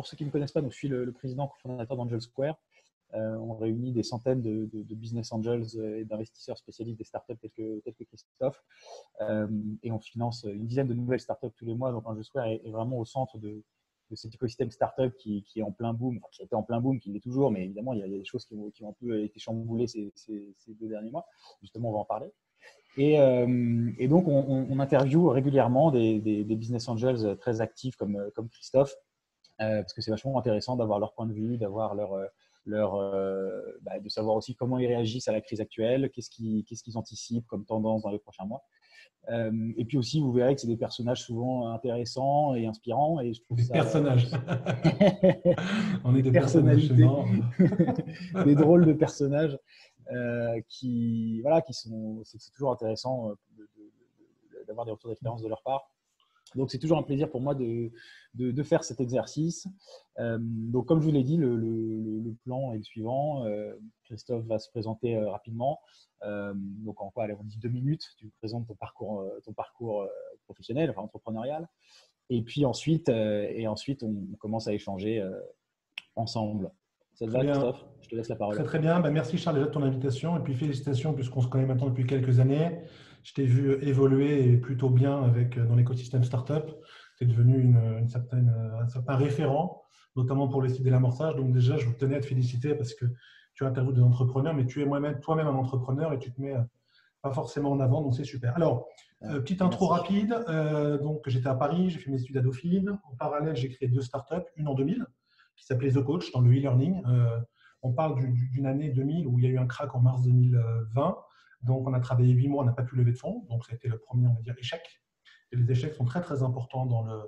pour ceux qui ne me connaissent pas, donc, je suis le, président fondateur d'Angel Square. on réunit des centaines de, business angels et d'investisseurs spécialistes des startups tels que, Christophe. et on finance une dizaine de nouvelles startups tous les mois. Donc Angel Square est, vraiment au centre de, cet écosystème startup qui, est en plein boom, qui était en plein boom, qui l'est toujours, mais évidemment, il y, a, des choses qui ont, un peu été chamboulées ces, deux derniers mois. Justement, on va en parler. Et, donc, on, on, interviewe régulièrement des, business angels très actifs comme, Christophe, euh, parce que c'est vachement intéressant d'avoir leur point de vue, d'avoir leur, leur, bah, de savoir aussi comment ils réagissent à la crise actuelle, qu'est-ce qu'ils qu'est-ce qu'ils anticipent comme tendance dans les prochains mois. Euh, et puis aussi, vous verrez que c'est des personnages souvent intéressants et inspirants. Et je trouve des personnages. On est des personnalités, des drôles de personnages euh, qui, voilà, qui sont. C'est toujours intéressant euh, d'avoir des retours d'expérience de leur part. Donc, c'est toujours un plaisir pour moi de, de, faire cet exercice. Euh, donc, comme je vous l'ai dit, le, le, plan est le suivant. Euh, Christophe va se présenter euh, rapidement. donc, en quoi Allez, on dit deux minutes. Tu présentes ton parcours, ton parcours professionnel, enfin entrepreneurial. Et puis ensuite, et ensuite, on commence à échanger ensemble. Ça te va, Christophe? Je te laisse la parole. Très, très bien. Bah, merci, Charles, déjà de ton invitation. Et puis, félicitations, puisqu'on se connaît maintenant depuis quelques années. Je t'ai vu évoluer plutôt bien avec, dans l'écosystème startup. Tu es devenu une, certaine, un certain référent, notamment pour les sites de l'amorçage. Donc, déjà, je tenais à te féliciter parce que tu as interviewé des entrepreneurs, mais tu es moi-même, toi-même un entrepreneur et tu te mets euh, pas forcément en avant, donc c'est super. Alors, euh, petite intro rapide. Euh, donc, j'étais à Paris, j'ai fait mes études à Dauphine. En parallèle, j'ai créé deux startups, une en 2000 qui s'appelait The Coach dans le e-learning. on parle d'une année 2000 où il y a eu un crack en mars 2020. Donc, on a travaillé huit mois, on n'a pas pu lever de fonds. Donc, ça a été le premier, on va dire, échec. Et les échecs sont très, très importants dans, le,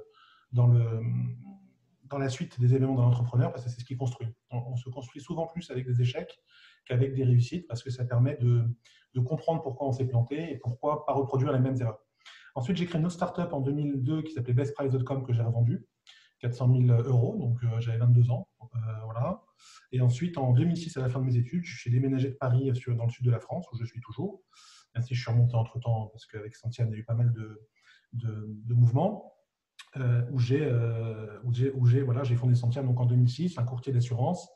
dans, le, dans la suite des événements d'un entrepreneur parce que c'est ce qui construit. On, se construit souvent plus avec des échecs qu'avec des réussites parce que ça permet de, de comprendre pourquoi on s'est planté et pourquoi pas reproduire les mêmes erreurs. Ensuite, j'ai créé une autre startup en 2002 qui s'appelait bestprice.com que j'ai revendue. 400 000 euros, donc euh, j'avais 22 ans. Euh, voilà. Et ensuite, en 2006, à la fin de mes études, je suis déménagé de Paris dans le sud de la France, où je suis toujours, même si je suis remonté entre-temps, parce qu'avec Santiago, il y a eu pas mal de, de, mouvements, euh, où j'ai voilà, fondé Santiago donc en 2006, un courtier d'assurance,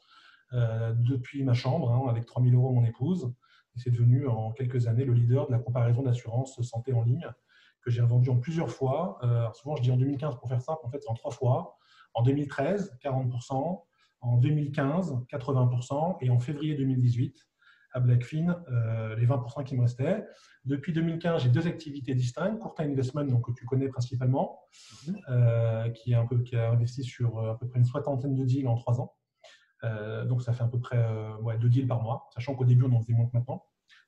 depuis ma chambre, hein, avec 3 000 euros mon épouse. Et c'est devenu en quelques années le leader de la comparaison d'assurance santé en ligne que j'ai revendu en plusieurs fois. Euh, souvent, je dis en 2015 pour faire simple, en fait, c'est en trois fois. En 2013, 40%, en 2015, 80%, et en février 2018, à Blackfin, euh, les 20% qui me restaient. Depuis 2015, j'ai deux activités distinctes. Courta Investment, donc, que tu connais principalement, mhm. euh, qui, est un peu, qui a investi sur à peu près une soixantaine de deals en trois ans. donc, ça fait à peu près ouais, deux deals par mois, sachant qu'au début, on en faisait moins que maintenant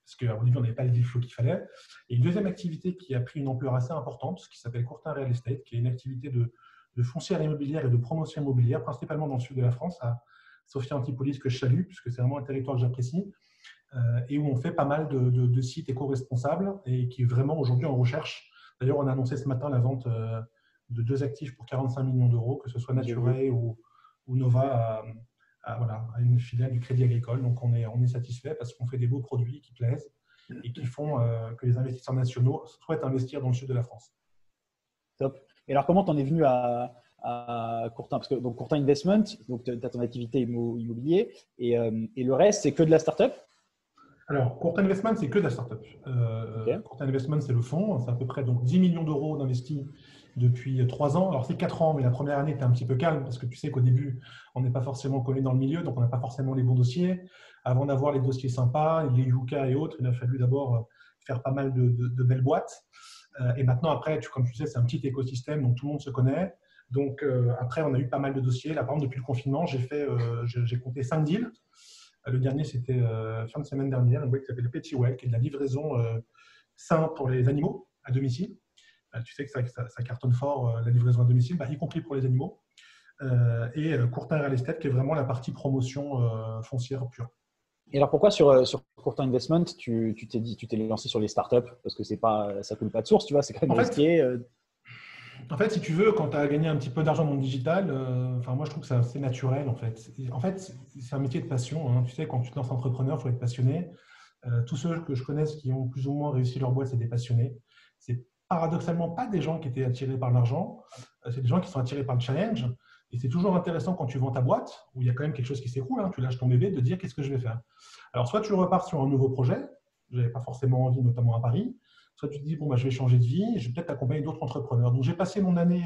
parce qu'au début, on n'avait pas le deal flow qu'il fallait. Et une deuxième activité qui a pris une ampleur assez importante, ce qui s'appelle Courtin Real Estate, qui est une activité de, de foncière immobilière et de promotion immobilière, principalement dans le sud de la France, à Sophia Antipolis, que je salue, puisque c'est vraiment un territoire que j'apprécie, euh, et où on fait pas mal de, de, sites éco-responsables et qui est vraiment aujourd'hui en recherche. D'ailleurs, on a annoncé ce matin la vente euh, de deux actifs pour 45 millions d'euros, que ce soit Nature ou, ou, Nova à, voilà, à une filiale du Crédit Agricole. Donc on est, on est satisfait parce qu'on fait des beaux produits qui plaisent et qui font euh, que les investisseurs nationaux souhaitent investir dans le sud de la France. Top. Et alors comment tu en es venu à, à Courtin? Parce que donc Courtin Investment, donc tu as ton activité immobilier et, euh, et le reste, c'est que de la startup? Alors, Courtin Investment, c'est que de la startup. Euh, Courtin Investment, c'est le fonds. C'est à peu près donc, 10 millions d'euros d'investis depuis trois ans. Alors, c'est quatre ans, mais la première année était un petit peu calme parce que tu sais qu'au début, on n'est pas forcément connu dans le milieu, donc on n'a pas forcément les bons dossiers. Avant d'avoir les dossiers sympas, les Yuka et autres, il a fallu d'abord euh, faire pas mal de, belles boîtes. Euh, et maintenant, après, comme tu sais, c'est un petit écosystème, donc tout le monde se connaît. Donc, euh, après, on a eu pas mal de dossiers. Là, par exemple, depuis le confinement, j'ai fait, j'ai compté cinq deals. Le dernier, c'était fin de semaine dernière, un web qui s'appelle le Petit Well, qui est de la livraison simple pour les animaux à domicile. Tu sais que ça, cartonne fort euh, la livraison à domicile, bah, y compris pour les animaux. Euh, et euh, Courtin Real Estate, qui est vraiment la partie promotion foncière pure. Et alors pourquoi sur, sur Courtin Investment, tu t'es dit, tu t'es lancé sur les startups? Parce que c'est pas, ça coule pas de source, tu vois, c'est quand même en risqué. en fait, si tu veux, quand tu as gagné un petit peu d'argent dans le digital, enfin moi je trouve que c'est naturel en fait. En fait, c'est un métier de passion. Hein. Tu sais, quand tu te lances entrepreneur, il faut être passionné. tous ceux que je connaisse qui ont plus ou moins réussi leur boîte, c'est des passionnés. C'est paradoxalement pas des gens qui étaient attirés par l'argent, euh, c'est des gens qui sont attirés par le challenge. Et c'est toujours intéressant quand tu vends ta boîte, où il y a quand même quelque chose qui s'écroule, hein, tu lâches ton bébé, de dire qu'est-ce que je vais faire. Alors, soit tu repars sur un nouveau projet, je n'avais pas forcément envie, notamment à Paris, soit tu te dis, bon, bah, je vais changer de vie, je vais peut-être accompagner d'autres entrepreneurs. Donc, j'ai passé mon année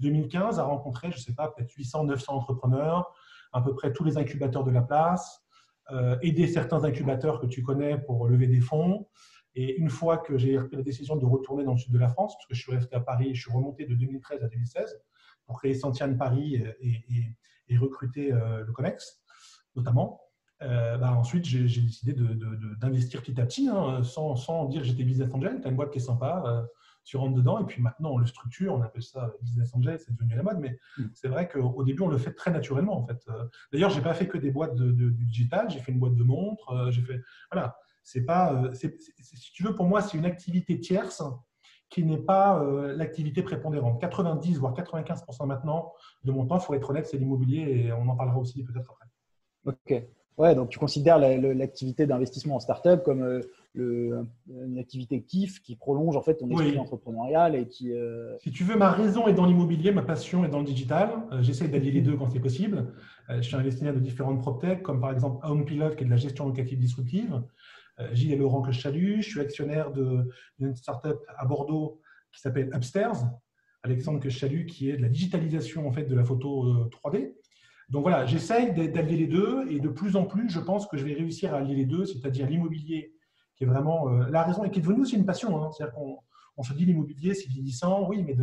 2015 euh, à rencontrer, je ne sais pas, peut-être 800, 900 entrepreneurs, à peu près tous les incubateurs de la place, euh, aider certains incubateurs que tu connais pour lever des fonds. Et une fois que j'ai pris la décision de retourner dans le sud de la France, parce que je suis resté à Paris, je suis remonté de 2013 à 2016 pour créer Santiane Paris et, et, recruter euh, le COMEX, notamment. Euh, bah, ensuite, j'ai décidé d'investir petit à petit, hein, sans, sans, dire j'étais business angel. Tu as une boîte qui est sympa, euh, tu rentres dedans, et puis maintenant on le structure, on appelle ça business angel, c'est devenu la mode, mais mm. c'est vrai qu'au début on le fait très naturellement en fait. D'ailleurs, j'ai pas fait que des boîtes de, du digital, j'ai fait une boîte de montres, j'ai fait. Voilà, c'est pas. si tu veux, pour moi, c'est une activité tierce qui n'est pas euh, l'activité prépondérante. 90 voire 95% maintenant de mon temps, il faut être honnête, c'est l'immobilier et on en parlera aussi peut-être après. Ok. Ouais, donc tu considères l'activité d'investissement en start-up comme euh, le, une activité kiff qui prolonge en fait ton esprit entrepreneurial et qui. Euh, si tu veux, ma raison est dans l'immobilier, ma passion est dans le digital. J'essaie d'allier les deux quand c'est possible. je suis investisseur de différentes PropTech, comme par exemple HomePilot, qui est de la gestion locative disruptive. Euh, Gilles et Laurent que je salue. Je suis actionnaire d'une startup à Bordeaux qui s'appelle Upstairs. Alexandre que je salue, qui est de la digitalisation en fait de la photo 3D. Euh, Donc voilà, j'essaye d'allier les deux et de plus en plus, je pense que je vais réussir à allier les deux, c'est-à-dire l'immobilier, qui est vraiment euh, la raison et qui est devenu aussi une passion. Hein. C'est-à-dire qu'on on se dit l'immobilier, c'est vieillissant, oui, mais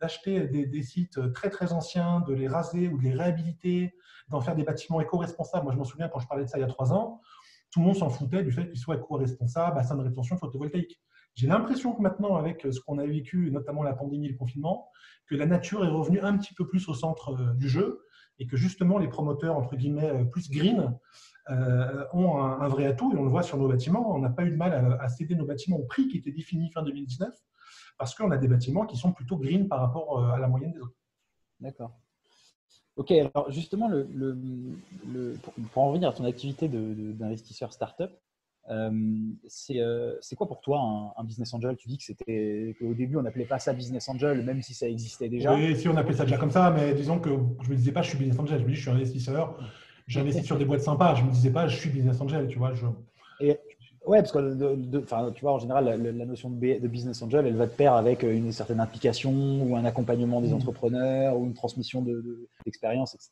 d'acheter des, des, sites très très anciens, de les raser ou de les réhabiliter, d'en faire des bâtiments éco-responsables. Moi, je me souviens quand je parlais de ça il y a trois ans, tout le monde s'en foutait du fait qu'il soit co-responsable, bassin de rétention photovoltaïque. J'ai l'impression que maintenant, avec ce qu'on a vécu, notamment la pandémie et le confinement, que la nature est revenue un petit peu plus au centre euh, du jeu et que justement les promoteurs, entre guillemets, euh, plus green, euh, ont un, vrai atout et on le voit sur nos bâtiments. On n'a pas eu de mal à, céder nos bâtiments au prix qui était défini fin 2019 parce qu'on a des bâtiments qui sont plutôt green par rapport à la moyenne des autres. D'accord. Ok, alors justement, le, le, pour, en revenir à ton activité d'investisseur startup, euh, euh, c'est quoi pour toi un, business angel? Tu dis que c'était qu'au début on n'appelait pas ça business angel, même si ça existait déjà. Oui, si on appelait ça déjà comme ça, mais disons que je me disais pas je suis business angel, je me dis je suis investisseur, j'investis sur des boîtes sympas, je me disais pas je suis business angel, tu vois. Je... Et Ouais, parce que tu vois, en général, la, notion de, business angel, elle va de pair avec euh, une certaine implication ou un accompagnement des mmh. entrepreneurs ou une transmission d'expérience, etc.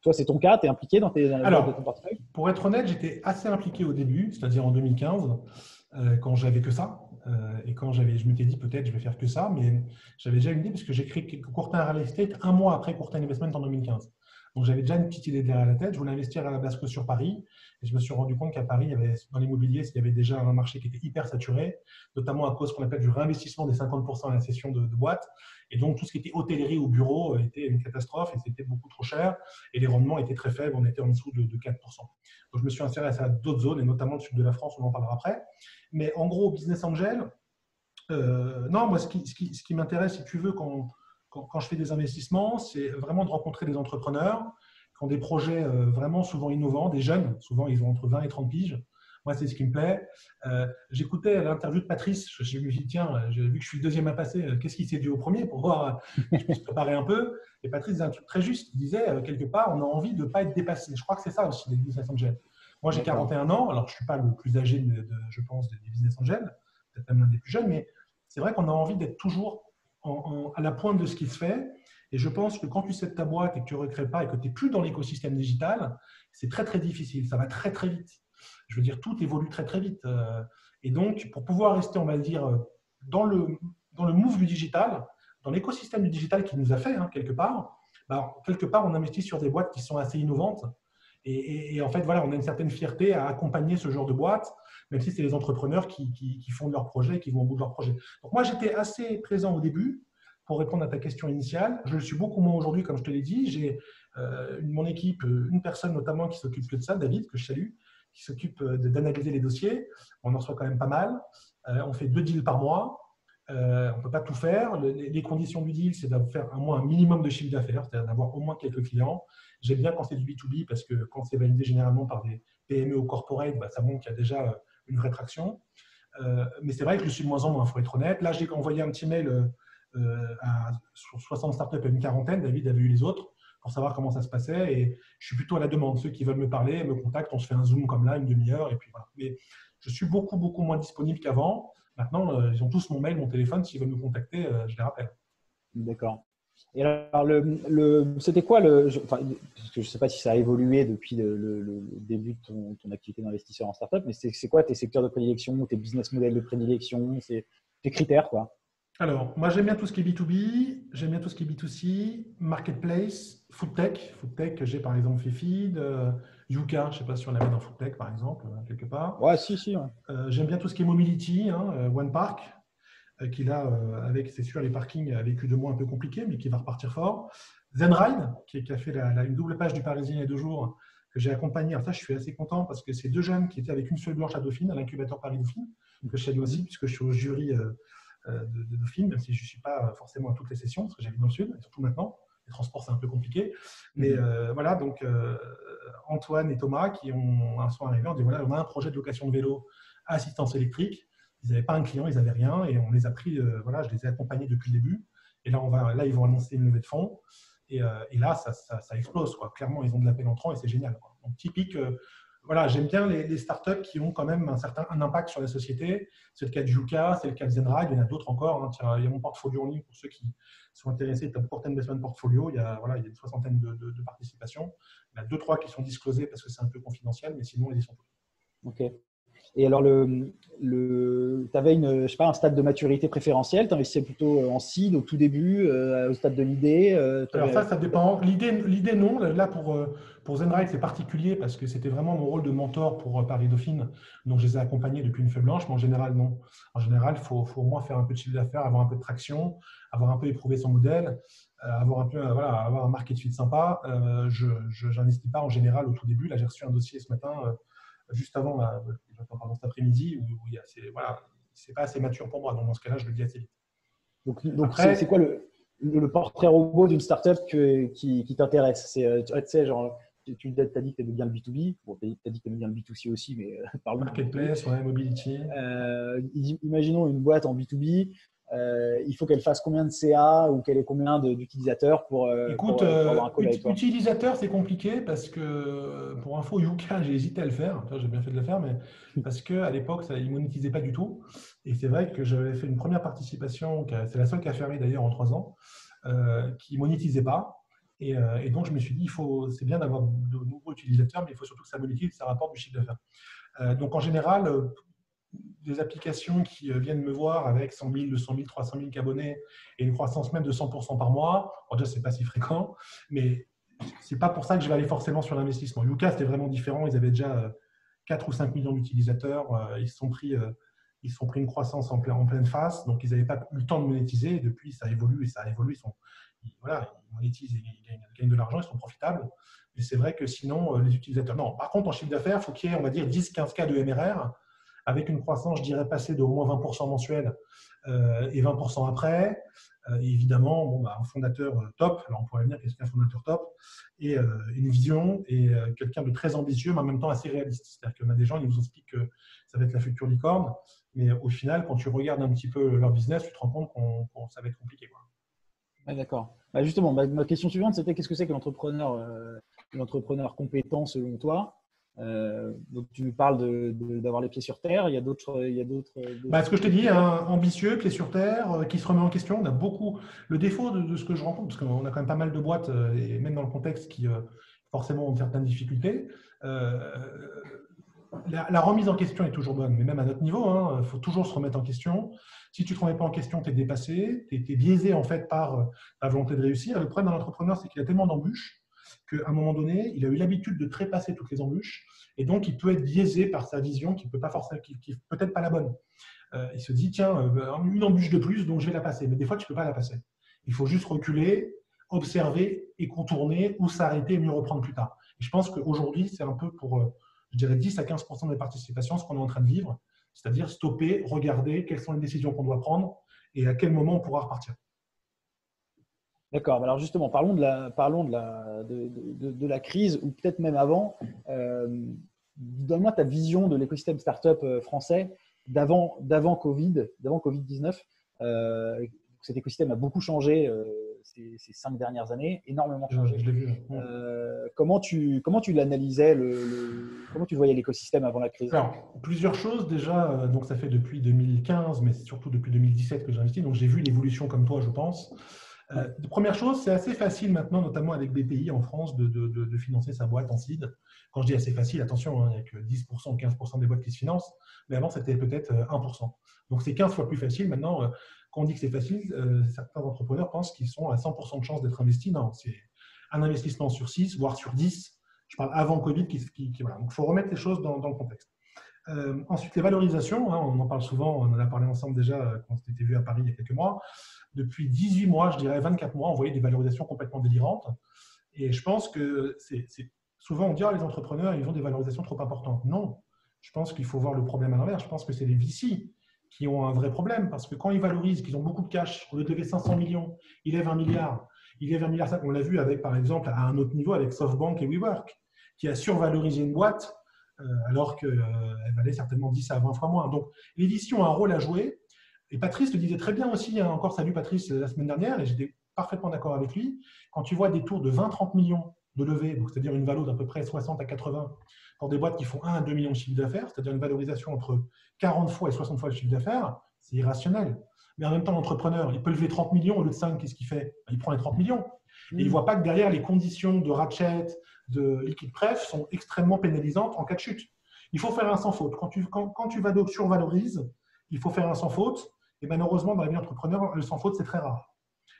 Toi, c'est ton cas Tu es impliqué dans, tes, Alors, ton portefeuille? Pour être honnête, j'étais assez impliqué au début, c'est-à-dire en 2015, euh, quand j'avais que ça. Euh, et quand j'avais, je m'étais dit peut-être je vais faire que ça, mais j'avais déjà une idée parce que j'ai créé Courtin Real Estate un mois après Courtin Investment en 2015. Donc j'avais déjà une petite idée derrière la tête. Je voulais investir à la base que sur Paris. Et je me suis rendu compte qu'à Paris, dans l'immobilier, il y avait déjà un marché qui était hyper saturé, notamment à cause qu'on appelle du réinvestissement des 50% à la cession de, de boîtes. Et donc tout ce qui était hôtellerie ou bureau était une catastrophe et c'était beaucoup trop cher. Et les rendements étaient très faibles. On était en dessous de, 4%. Donc je me suis inséré à d'autres zones, et notamment le sud de la France, on en parlera après. Mais en gros, Business Angel, euh, non, moi, ce qui, ce qui, ce qui m'intéresse, si tu veux, quand quand, je fais des investissements, c'est vraiment de rencontrer des entrepreneurs qui ont des projets euh, vraiment souvent innovants, des jeunes, souvent ils ont entre 20 et 30 piges. Moi, c'est ce qui me plaît. Euh, j'écoutais l'interview de Patrice. Je, me suis dit, tiens, j'ai vu que je suis le deuxième à passer. Euh, qu'est-ce qui s'est dû au premier pour voir je puisse préparer un peu Et Patrice disait un truc très juste. Il disait, quelque part, on a envie de ne pas être dépassé. Je crois que c'est ça aussi, les business angels. Moi, j'ai 41 ans. Alors, je ne suis pas le plus âgé, de, je pense, des business angels, peut-être même l'un des plus jeunes, mais c'est vrai qu'on a envie d'être toujours à la pointe de ce qui se fait. Et je pense que quand tu sais ta boîte et que tu ne recrées pas et que tu n'es plus dans l'écosystème digital, c'est très très difficile. Ça va très très vite. Je veux dire, tout évolue très très vite. Euh, et donc, pour pouvoir rester, on va dire, dans le, dans le move du digital, dans l'écosystème du digital qui nous a fait, hein, quelque part, bah, quelque part, on investit sur des boîtes qui sont assez innovantes. Et, en fait, voilà, on a une certaine fierté à accompagner ce genre de boîte même si c'est les entrepreneurs qui, font de leur projet, qui vont au bout de leur projet. Donc moi, j'étais assez présent au début pour répondre à ta question initiale. Je le suis beaucoup moins aujourd'hui, comme je te l'ai dit. J'ai euh, mon équipe, une personne notamment qui s'occupe de ça, David, que je salue, qui s'occupe euh, d'analyser les dossiers. On en reçoit quand même pas mal. Euh, on fait deux deals par mois. on ne peut pas tout faire. les, conditions du deal, c'est d'avoir faire au moins un minimum de chiffre d'affaires, c'est-à-dire d'avoir au moins quelques clients. J'aime bien quand c'est du B2B parce que quand c'est validé généralement par des PME ou corporate, bah, ça montre qu'il y a déjà une vraie traction. Euh, mais c'est vrai que je suis de moins en moins, il faut être honnête. Là, j'ai envoyé un petit mail euh, à, sur 60 startups à une quarantaine. David avait eu les autres. pour savoir comment ça se passait. Et je suis plutôt à la demande. Ceux qui veulent me parler me contactent, on se fait un Zoom comme là, une demi-heure, et puis. Mais je suis beaucoup, beaucoup moins disponible qu'avant. Maintenant, euh, ils ont tous mon mail, mon téléphone. S'ils veulent me contacter, euh, je les rappelle. D'accord. Et alors, le, c'était quoi le. Je, ne sais pas si ça a évolué depuis le, début de ton, activité d'investisseur en startup, mais c'est, quoi tes secteurs de prédilection, tes business models de prédilection, tes critères quoi? Alors, moi, j'aime bien tout ce qui est B2B, j'aime bien tout ce qui est B2C, marketplace, food tech. Food tech, j'ai par exemple Fifi, Yuka, je ne sais pas si on avait dans food tech, par exemple, euh, quelque part. Ouais, si, si. Euh, j'aime bien tout ce qui est mobility, hein, euh, One Park, qui là, avec, c'est sûr, les parkings a vécu deux mois un peu compliqués, mais qui va repartir fort. Zenride, qui, qui a fait la, une double page du Parisien il y a deux jours, que j'ai accompagné. Alors ça, je suis assez content parce que c'est deux jeunes qui étaient avec une seule blanche à Dauphine, à l'incubateur Paris Dauphine, que je salue aussi, puisque je suis au jury euh, de, de, films, même si je ne suis pas forcément à toutes les sessions, parce que j'habite dans le sud, et surtout maintenant. Les transports, c'est un peu compliqué. Mais mhm. euh, voilà, donc euh, Antoine et Thomas qui ont, sont arrivés, on dit voilà, on a un projet de location de vélo à assistance électrique. Ils n'avaient pas un client, ils n'avaient rien, et on les a pris, voilà, je les ai accompagnés depuis le début. Et là, on va, là ils vont annoncer une levée de fonds. Et, et là, ça, ça, explose. Clairement, ils ont de l'appel entrant et c'est génial. Donc, typique voilà, j'aime bien les, startups qui ont quand même un certain un impact sur la société. C'est le cas de Yuka, c'est le cas de Zenride, il y en a d'autres encore. Hein. il y a mon portfolio en ligne pour ceux qui sont intéressés. Port Investment Portfolio, il y, a, voilà, il y a une soixantaine de, participations. Il y en a deux, trois qui sont disclosées parce que c'est un peu confidentiel, mais sinon, ils y sont tous. Ok. Et alors, tu avais un stade de maturité préférentiel Tu investissais plutôt en seed au tout début, euh, au stade de l'idée euh, Alors, ça, ça dépend. L'idée, non. Là, pour, euh, pour c'est particulier parce que c'était vraiment mon rôle de mentor pour Paris Dauphine. Donc, je les ai accompagnés depuis une feuille blanche, mais en général, non. En général, il faut, faut, au moins faire un peu de chiffre d'affaires, avoir un peu de traction, avoir un peu éprouvé son modèle, avoir un peu, voilà, avoir un market fit sympa. je n'investis pas en général au tout début. Là, j'ai reçu un dossier ce matin juste avant, pardon, cet après-midi, où, c'est voilà, pas assez mature pour moi. Donc, dans ce cas-là, je le dis assez vite. Donc, donc c'est quoi le, le, portrait robot d'une startup que, qui, qui t'intéresse? C'est, euh, tu sais, genre, tu as dit que tu aimais bien le B2B, bon, tu as dit que tu aimais bien le B2C aussi, mais euh, parlons. Marketplace, ouais, mobility. Euh, imaginons une boîte en B2B euh, il faut qu'elle fasse combien de CA ou qu'elle ait combien d'utilisateurs pour, euh, Écoute, euh, avoir un call Utilisateur, c'est compliqué parce que, pour info, Yuka, j'ai hésité à le faire. J'ai bien fait de le faire, mais parce qu'à l'époque, ils ne monétisaient pas du tout. Et c'est vrai que j'avais fait une première participation, c'est la seule qui a fermé d'ailleurs en trois ans, qui ne monétisait pas. Et, donc, je me suis dit, c'est bien d'avoir de nouveaux utilisateurs, mais il faut surtout que ça monétise, ça rapporte du chiffre d'affaires. donc, en général, des applications qui euh, viennent me voir avec 100 000, 200 000, 300 000 abonnés et une croissance même de 100% par mois. Bon, déjà, ce n'est pas si fréquent, mais ce n'est pas pour ça que je vais aller forcément sur l'investissement. Yuka, c'était vraiment différent. Ils avaient déjà 4 euh, ou 5 millions d'utilisateurs. Euh, ils se sont pris, ils sont pris une croissance en, plein, en pleine face, donc ils n'avaient pas eu le temps de monétiser. Depuis, ça évolue et ça évolue. Ils, sont, voilà, ils monétisent, ils gagnent, ils gagnent de l'argent, ils sont profitables. Mais c'est vrai que sinon, les utilisateurs. Non, par contre, en chiffre d'affaires, il faut qu'il y ait, on va dire, 10-15 cas de MRR avec une croissance, je dirais, passée de au moins 20% mensuel euh, et 20% après. Euh, évidemment, bon, bah, un fondateur euh, top, là on pourrait venir qu'est-ce qu'un fondateur top, et une vision et quelqu'un de très ambitieux, mais en même temps assez réaliste. C'est-à-dire qu'on a des gens qui nous expliquent que ça va être la future licorne, mais au final, quand tu regardes un petit peu leur business, tu te rends compte qu'on ça va être compliqué. D'accord. Bah justement, ma question suivante, c'était qu'est-ce que c'est que l'entrepreneur, l'entrepreneur compétent selon toi? Euh, donc tu parles d'avoir les pieds sur terre. Il y a d'autres. Il y a d'autres. Bah, ce que je t'ai dit, hein, ambitieux, pieds sur terre, euh, qui se remet en question. On a beaucoup. Le défaut de, ce que je rencontre, parce qu'on a quand même pas mal de boîtes, euh, et même dans le contexte, qui forcément ont certaines difficultés. La, remise en question est toujours bonne, mais même à notre niveau, il hein, faut toujours se remettre en question. Si tu ne te remets pas en question, tu es dépassé, tu es, biaisé en fait par la volonté de réussir. le problème d'un entrepreneur, c'est qu'il a tellement d'embûches qu'à un moment donné, il a eu l'habitude de trépasser toutes les embûches, et donc il peut être biaisé par sa vision qui peut pas forcément, qui, peut-être pas la bonne. Euh, il se dit tiens, euh, une embûche de plus, donc je vais la passer. Mais des fois, tu peux pas la passer. Il faut juste reculer, observer et contourner ou s'arrêter et mieux reprendre plus tard. Et je pense qu'aujourd'hui, c'est un peu pour, euh, je dirais, 10 à 15% des participations, ce qu'on est en train de vivre, c'est-à-dire stopper, regarder quelles sont les décisions qu'on doit prendre et à quel moment on pourra repartir. D'accord. Alors justement, parlons de la, parlons de la, de, de, la crise, ou peut-être même avant. Euh, donne-moi ta vision de l'écosystème startup euh, français d'avant, d'avant Covid, d'avant Covid-19. Euh, cet écosystème a beaucoup changé ces, cinq dernières années, énormément changé. Je, vu. comment tu, comment tu l'analysais, le, comment tu voyais l'écosystème avant la crise? Alors, plusieurs choses déjà. Donc, ça fait depuis 2015, mais surtout depuis 2017 que j'ai investi. Donc, j'ai vu l'évolution comme toi, je pense. Euh, première chose, c'est assez facile maintenant, notamment avec BPI en France, de, financer sa boîte en seed. Quand je dis assez facile, attention, hein, il n'y a que 10% ou 15% des boîtes qui se financent, mais avant c'était peut-être 1%. Euh, Donc c'est 15 fois plus facile. Maintenant, euh, quand on dit que c'est facile, euh, certains entrepreneurs pensent qu'ils sont à 100% de chance d'être investis. Non, c'est un investissement sur 6, voire sur 10. Je parle avant Covid. Qui, voilà. Donc il faut remettre les choses dans, le contexte. ensuite, les valorisations, hein, on en parle souvent, on en a parlé ensemble déjà quand on s'était vu à Paris il y a quelques mois depuis 18 mois, je dirais 24 mois, on voyait des valorisations complètement délirantes. Et je pense que souvent on dit ah, les entrepreneurs, ils ont des valorisations trop importantes. Non, je pense qu'il faut voir le problème à l'envers. Je pense que c'est les VC qui ont un vrai problème parce que quand ils valorisent, qu'ils ont beaucoup de cash, au lieu de lever 500 millions, ils lèvent un milliard. Ils lèvent un milliard. On l'a vu avec, par exemple, à un autre niveau avec SoftBank et WeWork, qui a survalorisé une boîte euh, alors qu'elle valait certainement 10 à 20 fois moins. Donc, les VC ont un rôle à jouer. Et Patrice le disait très bien aussi, hein, encore salut Patrice la semaine dernière, et j'étais parfaitement d'accord avec lui. Quand tu vois des tours de 20-30 millions de levée, c'est-à-dire une valeur d'à peu près 60 à 80 pour des boîtes qui font 1 à 2 millions de chiffre d'affaires, c'est-à-dire une valorisation entre 40 fois et 60 fois le chiffre d'affaires, c'est irrationnel. Mais en même temps, l'entrepreneur, il peut lever 30 millions au lieu de 5, qu'est-ce qu'il fait? Il prend les 30 millions. Et il ne mm. voit pas que derrière, les conditions de ratchet, de liquide pref sont extrêmement pénalisantes en cas de chute. Il faut faire un sans faute. Quand tu, quand, quand tu survalorises, il faut faire un sans faute. Et malheureusement, dans la vie entrepreneur, le sans faute, c'est très rare.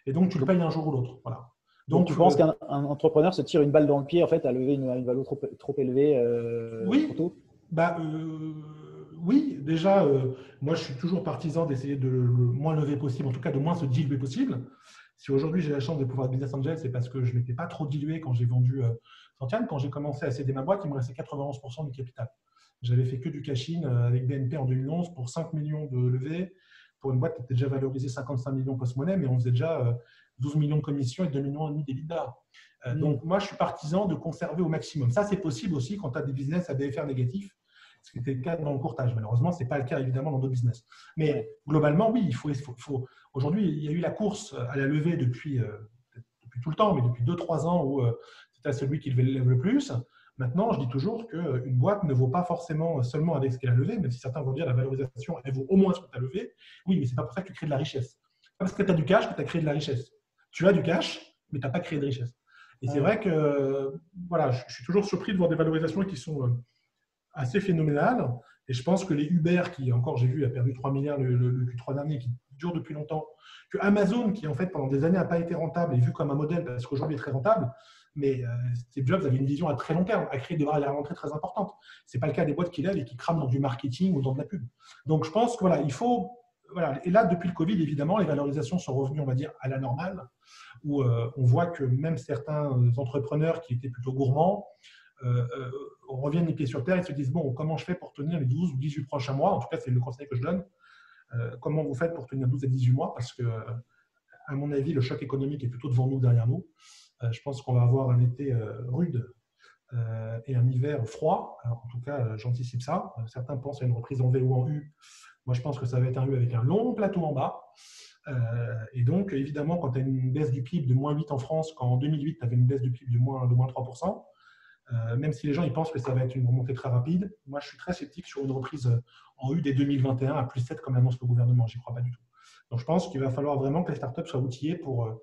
Et donc, tu le payes un jour ou l'autre. Voilà. Donc, tu penses qu'un entrepreneur se tire une balle dans le pied en fait à lever une, valeur trop, trop élevée euh, Oui. bah, euh, oui, déjà, euh, moi je suis toujours partisan d'essayer de le, moins lever possible, en tout cas de moins se diluer possible. Si aujourd'hui j'ai la chance de pouvoir être business angel, c'est parce que je ne m'étais pas trop dilué quand j'ai vendu Santiane. Quand j'ai commencé à céder ma boîte, il me restait 91% du capital. J'avais fait que du cash-in avec BNP en 2011 pour 5 millions de levées pour une boîte qui était déjà valorisée 55 millions post-monnaie, mais on faisait déjà 12 euh, millions de commissions et 2 millions et demi d'EBITDA. Euh, mm. Donc, moi, je suis partisan de conserver au maximum. Ça, c'est possible aussi quand tu as des business à BFR négatif, ce qui était le cas dans le courtage. Malheureusement, ce n'est pas le cas, évidemment, dans d'autres business. Mais globalement, oui, il faut, faut, aujourd'hui, il y a eu la course à la levée depuis, euh, depuis tout le temps, mais depuis 2-3 ans où c'était celui qui lève le plus. Maintenant, je dis toujours qu'une boîte ne vaut pas forcément seulement avec ce qu'elle a levé, même si certains vont dire la valorisation, elle vaut au moins ce que tu as levé. Oui, mais ce n'est pas pour ça que tu crées de la richesse. pas parce que tu as du cash que tu as créé de la richesse. Tu as du cash, mais tu n'as pas créé de richesse. Et c'est vrai que voilà, je suis toujours surpris de voir des valorisations qui sont euh, assez phénoménales. Et je pense que les Uber, qui encore j'ai vu a perdu 3 milliards le, Q3 dernier, qui dure depuis longtemps, que Amazon, qui en fait pendant des années n'a pas été rentable, est vu comme un modèle parce qu'aujourd'hui est très rentable, mais euh, Steve Jobs avait une vision à très long terme, à créer de la rentrée très importante. Ce n'est pas le cas des boîtes qui lèvent et qui crament dans du marketing ou dans de la pub. Donc je pense que voilà, il faut. Voilà. Et là, depuis le Covid, évidemment, les valorisations sont revenues, on va dire, à la normale, où euh, on voit que même certains entrepreneurs qui étaient plutôt gourmands euh, euh reviennent les pieds sur terre et se disent Bon, comment je fais pour tenir les 12 ou 18 prochains mois? En tout cas, c'est le conseil que je donne. comment vous faites pour tenir 12 à 18 mois? Parce que, à mon avis, le choc économique est plutôt devant nous, derrière nous. Euh, je pense qu'on va avoir un été euh, rude euh, et un hiver froid. en tout cas, j'anticipe ça. certains pensent à une reprise en V ou en U. Moi, je pense que ça va être un U avec un long plateau en bas. et donc, évidemment, quand tu as une baisse du PIB de moins 8 en France, quand en 2008, tu avais une baisse du PIB de moins, de moins 3%, même si les gens ils pensent que ça va être une remontée très rapide, moi, je suis très sceptique sur une reprise en U dès 2021 à plus 7 comme annonce le gouvernement. J'y crois pas du tout. Donc, je pense qu'il va falloir vraiment que les startups soient outillées pour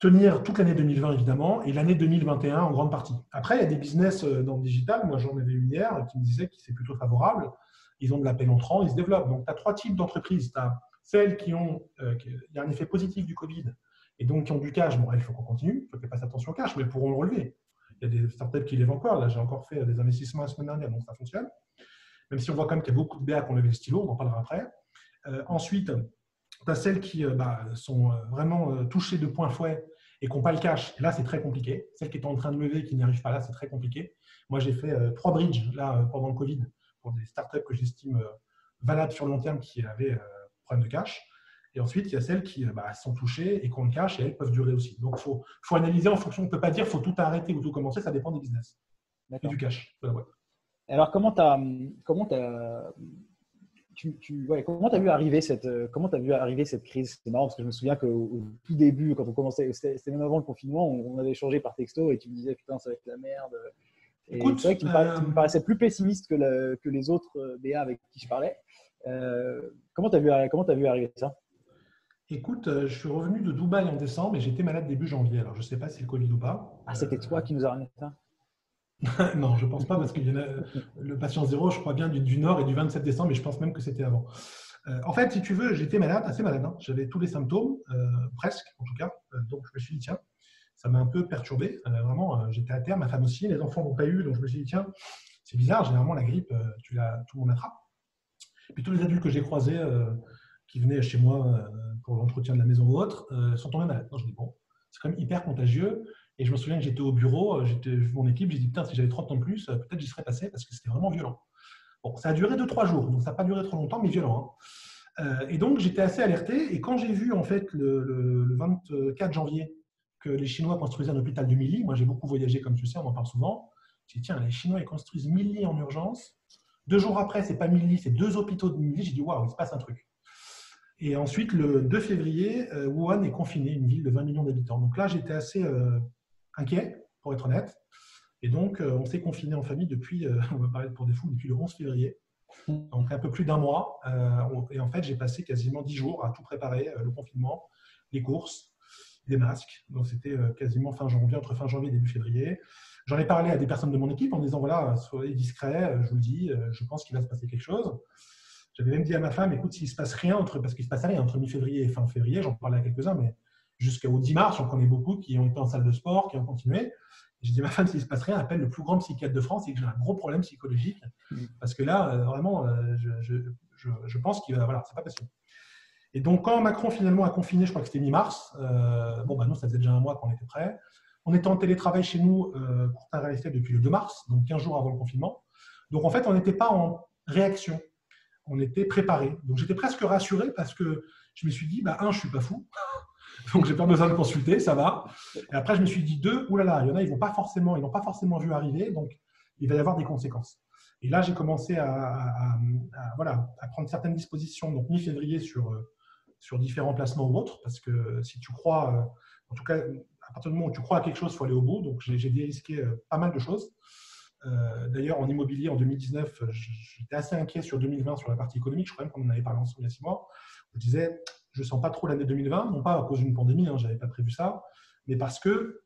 tenir toute l'année 2020 évidemment et l'année 2021 en grande partie. Après, il y a des business euh, dans le digital, moi j'en avais une hier qui me disait que c'est plutôt favorable, ils ont de l'appel entrant, ils se développent. Donc tu as trois types d'entreprises. Tu as celles qui ont, euh, y a un effet positif du Covid et donc qui ont du cash. Bon, il faut qu'on continue, il faut qu'elles fassent attention au cash, mais pourront le relever. Il y a des startups qui lèvent encore, là j'ai encore fait des investissements la semaine dernière, donc ça fonctionne. Même si on voit quand même qu'il y a beaucoup de BA qui ont levé le stylo, on en parlera après. Euh, ensuite, tu as celles qui bah, sont vraiment touchées de point fouet et qui n'ont pas le cash, là, c'est très compliqué. Celles qui étaient en train de lever et qui n'y arrivent pas là, c'est très compliqué. Moi, j'ai fait euh, trois bridges là, euh, pendant le Covid pour des startups que j'estime euh, valables sur le long terme qui avaient problème de cash. Et ensuite, il y a celles qui bah, sont touchées et qui ont le cash et elles peuvent durer aussi. Donc, il faut, faut, analyser en fonction. On ne peut pas dire faut tout arrêter ou tout commencer. Ça dépend des business et du cash Alors, comment tu as, comment as tu, tu comment tu as vu arriver cette, comment as vu arriver cette crise? C'est marrant parce que je me souviens qu'au tout début, quand on commençait, c'était même avant le confinement, on, avait échangé par texto et tu me disais putain, ça va être la merde. C'est vrai que tu me, paraissais plus pessimiste que, que les autres BA avec qui je parlais. comment tu as, vu, comment as vu arriver ça? Écoute, euh, je suis revenu de Dubaï en décembre et j'étais malade début janvier. Alors, je ne sais pas si le Covid ou pas. Ah, c'était toi euh, qui nous a ramené ça? Non, je pense pas parce que le patient zéro, je crois bien, du, Nord et du 27 décembre, mais je pense même que c'était avant. Euh, en fait, si tu veux, j'étais malade, assez malade. Hein. J'avais tous les symptômes, presque en tout cas. donc, je me suis dit, tiens, ça m'a un peu perturbé. vraiment, j'étais à terre, ma femme aussi, les enfants n'ont pas eu. Donc, je me suis dit, tiens, c'est bizarre, généralement, la grippe, tout le monde attrape. Puis, tous les adultes que j'ai croisés qui venaient chez moi pour l'entretien de la maison ou autre, euh, sont tombés malades. Non, je dis, bon, c'est quand même hyper contagieux. Et je me souviens que j'étais au bureau, euh, j'étais mon équipe, j'ai dit, putain, si j'avais 30 ans de plus, euh, peut-être j'y serais passé parce que c'était vraiment violent. Bon, ça a duré 2-3 jours, donc ça n'a pas duré trop longtemps, mais violent. Hein. et donc, j'étais assez alerté. Et quand j'ai vu, en fait, le, 24 janvier, que les Chinois construisaient un hôpital de Milly, moi j'ai beaucoup voyagé, comme tu sais, on en parle souvent. J'ai dit, tiens, les Chinois, ils construisent Milly en urgence. Deux jours après, c'est pas Milly, c'est deux hôpitaux de Milly. J'ai dit, waouh, il se passe un truc. Et ensuite, le 2 février, euh, Wuhan est confiné, une ville de 20 millions d'habitants. Donc là, j'étais assez euh, inquiet, pour être honnête. Et donc, euh, on s'est confiné en famille depuis, on va parler pour des fous, depuis le 11 février. Donc un peu plus d'un mois. et en fait, j'ai passé quasiment 10 jours à tout préparer, le confinement, les courses, les masques. Donc c'était quasiment fin janvier, entre fin janvier et début février. J'en ai parlé à des personnes de mon équipe en disant, voilà, soyez discrets, je vous le dis, je pense qu'il va se passer quelque chose. J'avais même dit à ma femme, écoute, s'il ne se passe rien, entre, parce qu'il se passe rien entre mi-février et fin février, j'en parlais à quelques-uns, mais jusqu'au 10 mars, j'en connais beaucoup qui ont été en salle de sport, qui ont continué. J'ai dit à ma femme, s'il ne se passe rien, appelle le plus grand psychiatre de France et que j'ai un gros problème psychologique. Mm. Parce que là, euh, vraiment, euh, je, je, je, pense qu'il va. Voilà, c'est pas possible. Et donc, quand Macron finalement a confiné, je crois que c'était mi-mars, euh, bon, bah, nous, ça faisait déjà un mois qu'on était prêts. On était en télétravail chez nous, euh, Courtin depuis le 2 mars, donc 15 jours avant le confinement. Donc, en fait, on n'était pas en réaction on était préparé. Donc j'étais presque rassuré parce que je me suis dit, bah, un, je suis pas fou, donc j'ai pas besoin de consulter, ça va. Et après, je me suis dit, deux, oulala, il y en a, ils vont pas forcément, ils n'ont pas forcément vu arriver, donc il va y avoir des conséquences. Et là, j'ai commencé à, voilà, à prendre certaines dispositions, donc mi-février sur, euh, sur différents placements ou autres, parce que si tu crois, euh, en tout cas, à partir du moment où tu crois à quelque chose, il faut aller au bout. Donc j'ai dérisqué euh, pas mal de choses. D'ailleurs, en immobilier, en 2019, j'étais assez inquiet sur 2020, sur la partie économique. Je crois même qu'on en avait parlé ensemble il y a six mois. Je disais, je ne sens pas trop l'année 2020, non pas à cause d'une pandémie, hein, je n'avais pas prévu ça, mais parce que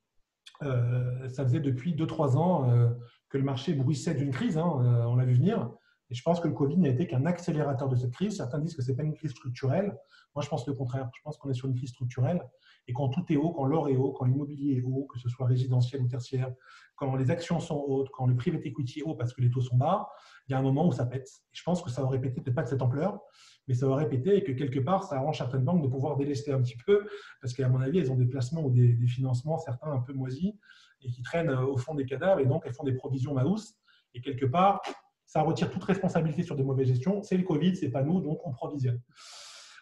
euh, ça faisait depuis 2-3 ans euh, que le marché bruissait d'une crise, hein, on l'a vu venir. Et je pense que le Covid n'a été qu'un accélérateur de cette crise. Certains disent que ce n'est pas une crise structurelle. Moi, je pense le contraire. Je pense qu'on est sur une crise structurelle. Et quand tout est haut, quand l'or est haut, quand l'immobilier est haut, que ce soit résidentiel ou tertiaire, quand les actions sont hautes, quand le private equity est haut parce que les taux sont bas, il y a un moment où ça pète. Et je pense que ça aurait pété, peut-être pas de cette ampleur, mais ça aurait pété et que quelque part, ça arrange certaines banques de pouvoir délester un petit peu, parce qu'à mon avis, elles ont des placements ou des, financements, certains un peu moisis, et qui traînent euh, au fond des cadavres, et donc elles font des provisions hausse. Et quelque part, ça retire toute responsabilité sur des mauvaises gestions. C'est le Covid, c'est pas nous, donc on provisionne.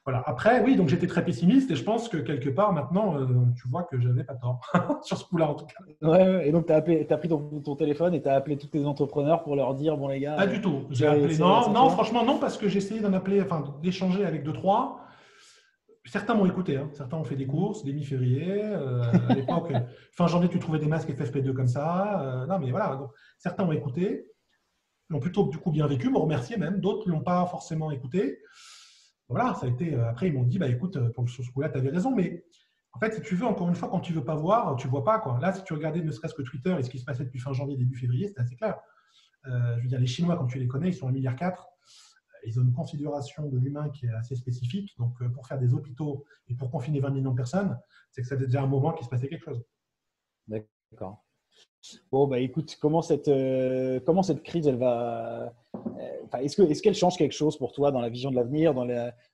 Voilà. Après, oui, donc j'étais très pessimiste et je pense que quelque part maintenant, euh, tu vois que je n'avais pas tort sur ce coup-là en tout cas. Ouais, et donc tu as, as, pris ton, téléphone et tu as appelé tous tes entrepreneurs pour leur dire bon les gars. Pas du tout. J'ai appelé. Non, non, franchement non, parce que j'ai essayé d'en appeler, enfin d'échanger avec deux trois. Certains m'ont écouté, hein. certains ont fait des courses, des mi-février. Euh, à l'époque, fin janvier, tu trouvais des masques FFP2 comme ça. Euh, non, mais voilà. Donc, certains ont écouté, l'ont plutôt du coup bien vécu, m'ont remercié même. D'autres ne l'ont pas forcément écouté voilà, ça a été. Euh, après, ils m'ont dit, bah écoute, euh, pour ce coup-là, tu avais raison, mais en fait, si tu veux, encore une fois, quand tu veux pas voir, tu vois pas. Quoi. Là, si tu regardais ne serait-ce que Twitter et ce qui se passait depuis fin janvier, début février, c'était assez clair. Euh, je veux dire, les Chinois, quand tu les connais, ils sont 1,4 milliard. Ils ont une considération de l'humain qui est assez spécifique. Donc, pour faire des hôpitaux et pour confiner 20 millions de personnes, c'est que ça faisait déjà un moment qu'il se passait quelque chose. D'accord. Bon, bah écoute, comment cette, euh, comment cette crise, elle va. Euh, est-ce qu'elle est qu'elle change quelque chose pour toi dans la vision de l'avenir, dans,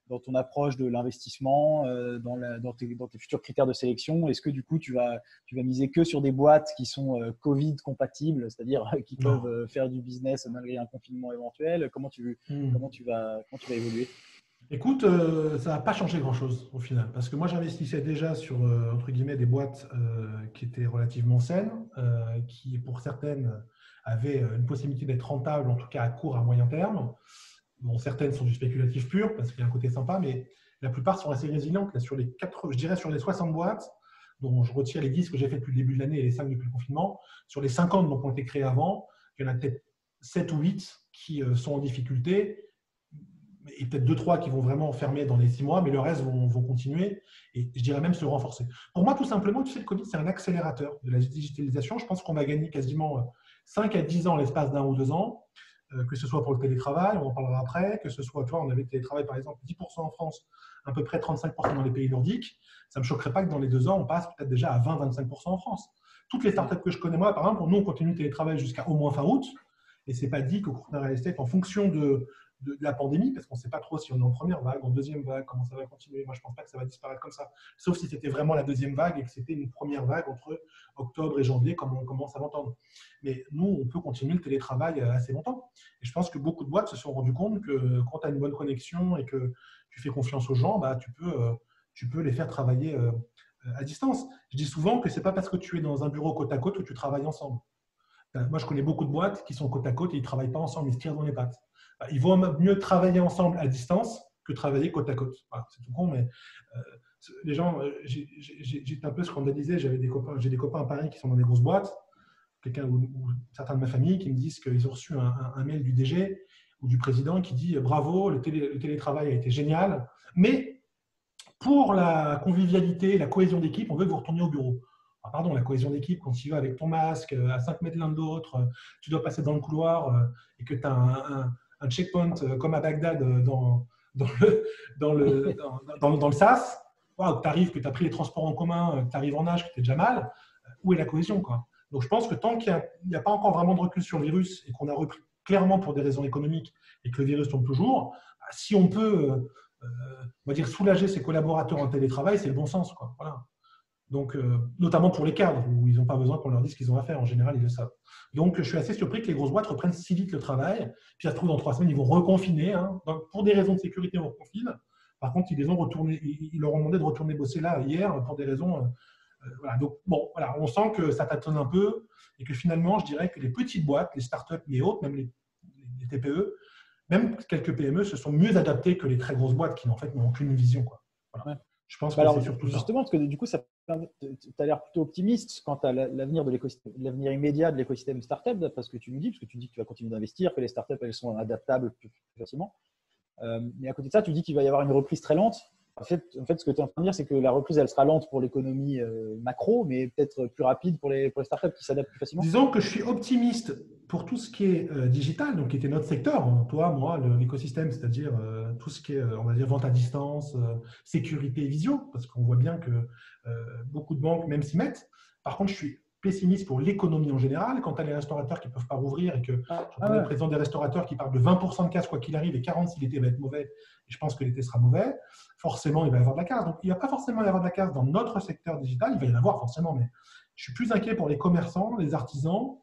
dans ton approche de l'investissement, euh, dans, dans, tes, dans, tes, futurs critères de sélection? Est-ce que du coup, tu vas, tu vas miser que sur des boîtes qui sont Covid compatibles, c'est-à-dire qui peuvent faire du business malgré un confinement éventuel? Comment tu, hmm. comment, tu vas, comment tu vas évoluer? Écoute, euh, ça n'a pas changé grand-chose au final, parce que moi j'investissais déjà sur euh, entre guillemets des boîtes euh, qui étaient relativement saines, qui pour certaines avaient une possibilité d'être rentables, en tout cas à court, à moyen terme. Bon, certaines sont du spéculatif pur parce qu'il y a un côté sympa, mais la plupart sont assez résilientes. Sur les 4, je dirais sur les 60 boîtes, dont je retire les 10 que j'ai fait depuis le début de l'année et les 5 depuis le confinement, sur les 50 qui ont été créés avant, il y en a peut-être 7 ou 8 qui sont en difficulté et peut-être 2-3 qui vont vraiment fermer dans les 6 mois, mais le reste vont, continuer et je dirais même se renforcer. Pour moi, tout simplement, tu sais, le Covid, c'est un accélérateur de la digitalisation. Je pense qu'on va gagner quasiment 5 à 10 ans l'espace d'un ou deux ans. Euh, que ce soit pour le télétravail, on en parlera après, que ce soit, toi, on avait le télétravail par exemple 10% en France, à peu près 35% dans les pays nordiques, ça ne me choquerait pas que dans les deux ans, on passe peut-être déjà à 20-25% en France. Toutes les startups que je connais, moi, par exemple, nous, on continue le télétravail jusqu'à au moins fin août, et c'est pas dit qu'au cours d'un real estate, en fonction de, de, la pandémie, parce qu'on ne sait pas trop si on est en première vague, en deuxième vague, comment ça va continuer. Moi, je ne pense pas que ça va disparaître comme ça, sauf si c'était vraiment la deuxième vague et que c'était une première vague entre octobre et janvier, comme on commence à l'entendre. Mais nous, on peut continuer le télétravail euh, assez longtemps. Et je pense que beaucoup de boîtes se sont rendues compte que quand tu as une bonne connexion et que tu fais confiance aux gens, bah, tu, peux, euh, tu peux les faire travailler euh, à distance. Je dis souvent que ce n'est pas parce que tu es dans un bureau côte à côte que tu travailles ensemble. Moi, je connais beaucoup de boîtes qui sont côte à côte et ils ne travaillent pas ensemble, ils se tirent dans les pattes. Bah, ils vont mieux travailler ensemble à distance que travailler côte à côte. c'est tout con, mais euh, les gens, euh, j'étais un peu scandalisé. J'avais des copains, j'ai des copains à Paris qui sont dans des grosses boîtes, quelqu'un ou, certains de ma famille qui me disent qu'ils ont reçu un, mail du DG ou du président qui dit bravo, le, télétravail a été génial, mais pour la convivialité, la cohésion d'équipe, on veut que vous retourniez au bureau. Ah, pardon, la cohésion d'équipe, quand tu vas avec ton masque euh, à 5 mètres l'un de l'autre, tu dois passer dans le couloir et que tu as un checkpoint euh, comme à Bagdad euh, dans, dans, le, dans, le, dans, le SAS, tu arrives, que tu as pris les transports en commun, euh, tu arrives en âge, que tu es déjà mal, où est la cohésion quoi? Donc je pense que tant qu'il n'y a, pas encore vraiment de recul sur le virus et qu'on a repris clairement pour des raisons économiques et que le virus tombe toujours, bah, si on peut on va dire, soulager ses collaborateurs en télétravail, c'est le bon sens. Quoi. Voilà. Donc, euh, notamment pour les cadres, où ils n'ont pas besoin qu'on leur dise ce qu'ils ont à faire. En général, ils le savent. Donc, je suis assez surpris que les grosses boîtes reprennent si vite le travail. Puis, ça se trouve, dans trois semaines, ils vont reconfiner. Hein. Donc, pour des raisons de sécurité, on reconfine. Par contre, ils, les ont retourné, ils leur ont demandé de retourner bosser là hier pour des raisons. Euh, euh. Donc, bon, voilà, on sent que ça tâtonne un peu et que finalement, je dirais que les petites boîtes, les startups et autres, même les, TPE, même quelques PME, se sont mieux adaptées que les très grosses boîtes qui, en fait, n'ont aucune vision. Je pense bah que c'est surtout justement, parce que du coup, tu as l'air plutôt optimiste quant à l'avenir de l'écosystème, l'avenir immédiat de l'écosystème startup, parce que tu nous dis, parce que tu dis que tu vas continuer d'investir, que les startups elles sont adaptables plus, facilement. Euh, mais à côté de ça, tu dis qu'il va y avoir une reprise très lente. En fait, en fait ce que tu es en train de dire, c'est que la reprise, elle sera lente pour l'économie euh, macro, mais peut-être plus rapide pour les, pour les startups qui s'adaptent plus facilement. Disons que je suis optimiste pour tout ce qui est euh, digital, donc qui était notre secteur, hein. toi, moi, l'écosystème, c'est-à-dire euh, tout ce qui est, on va dire, vente à distance, sécurité et visio, parce qu'on voit bien que beaucoup de banques même s'y mettent. Par contre, je suis pessimiste pour l'économie en général. Quand tu as les restaurateurs qui ne peuvent pas rouvrir et que ah, ah le président des restaurateurs qui parle de 20% de casse quoi qu'il arrive et 40 si l'été va être mauvais, et je pense que l'été sera mauvais, forcément il va y avoir de la casse. Donc il n'y a pas forcément y avoir de la casse dans notre secteur digital, il va y en avoir forcément, mais je suis plus inquiet pour les commerçants, les artisans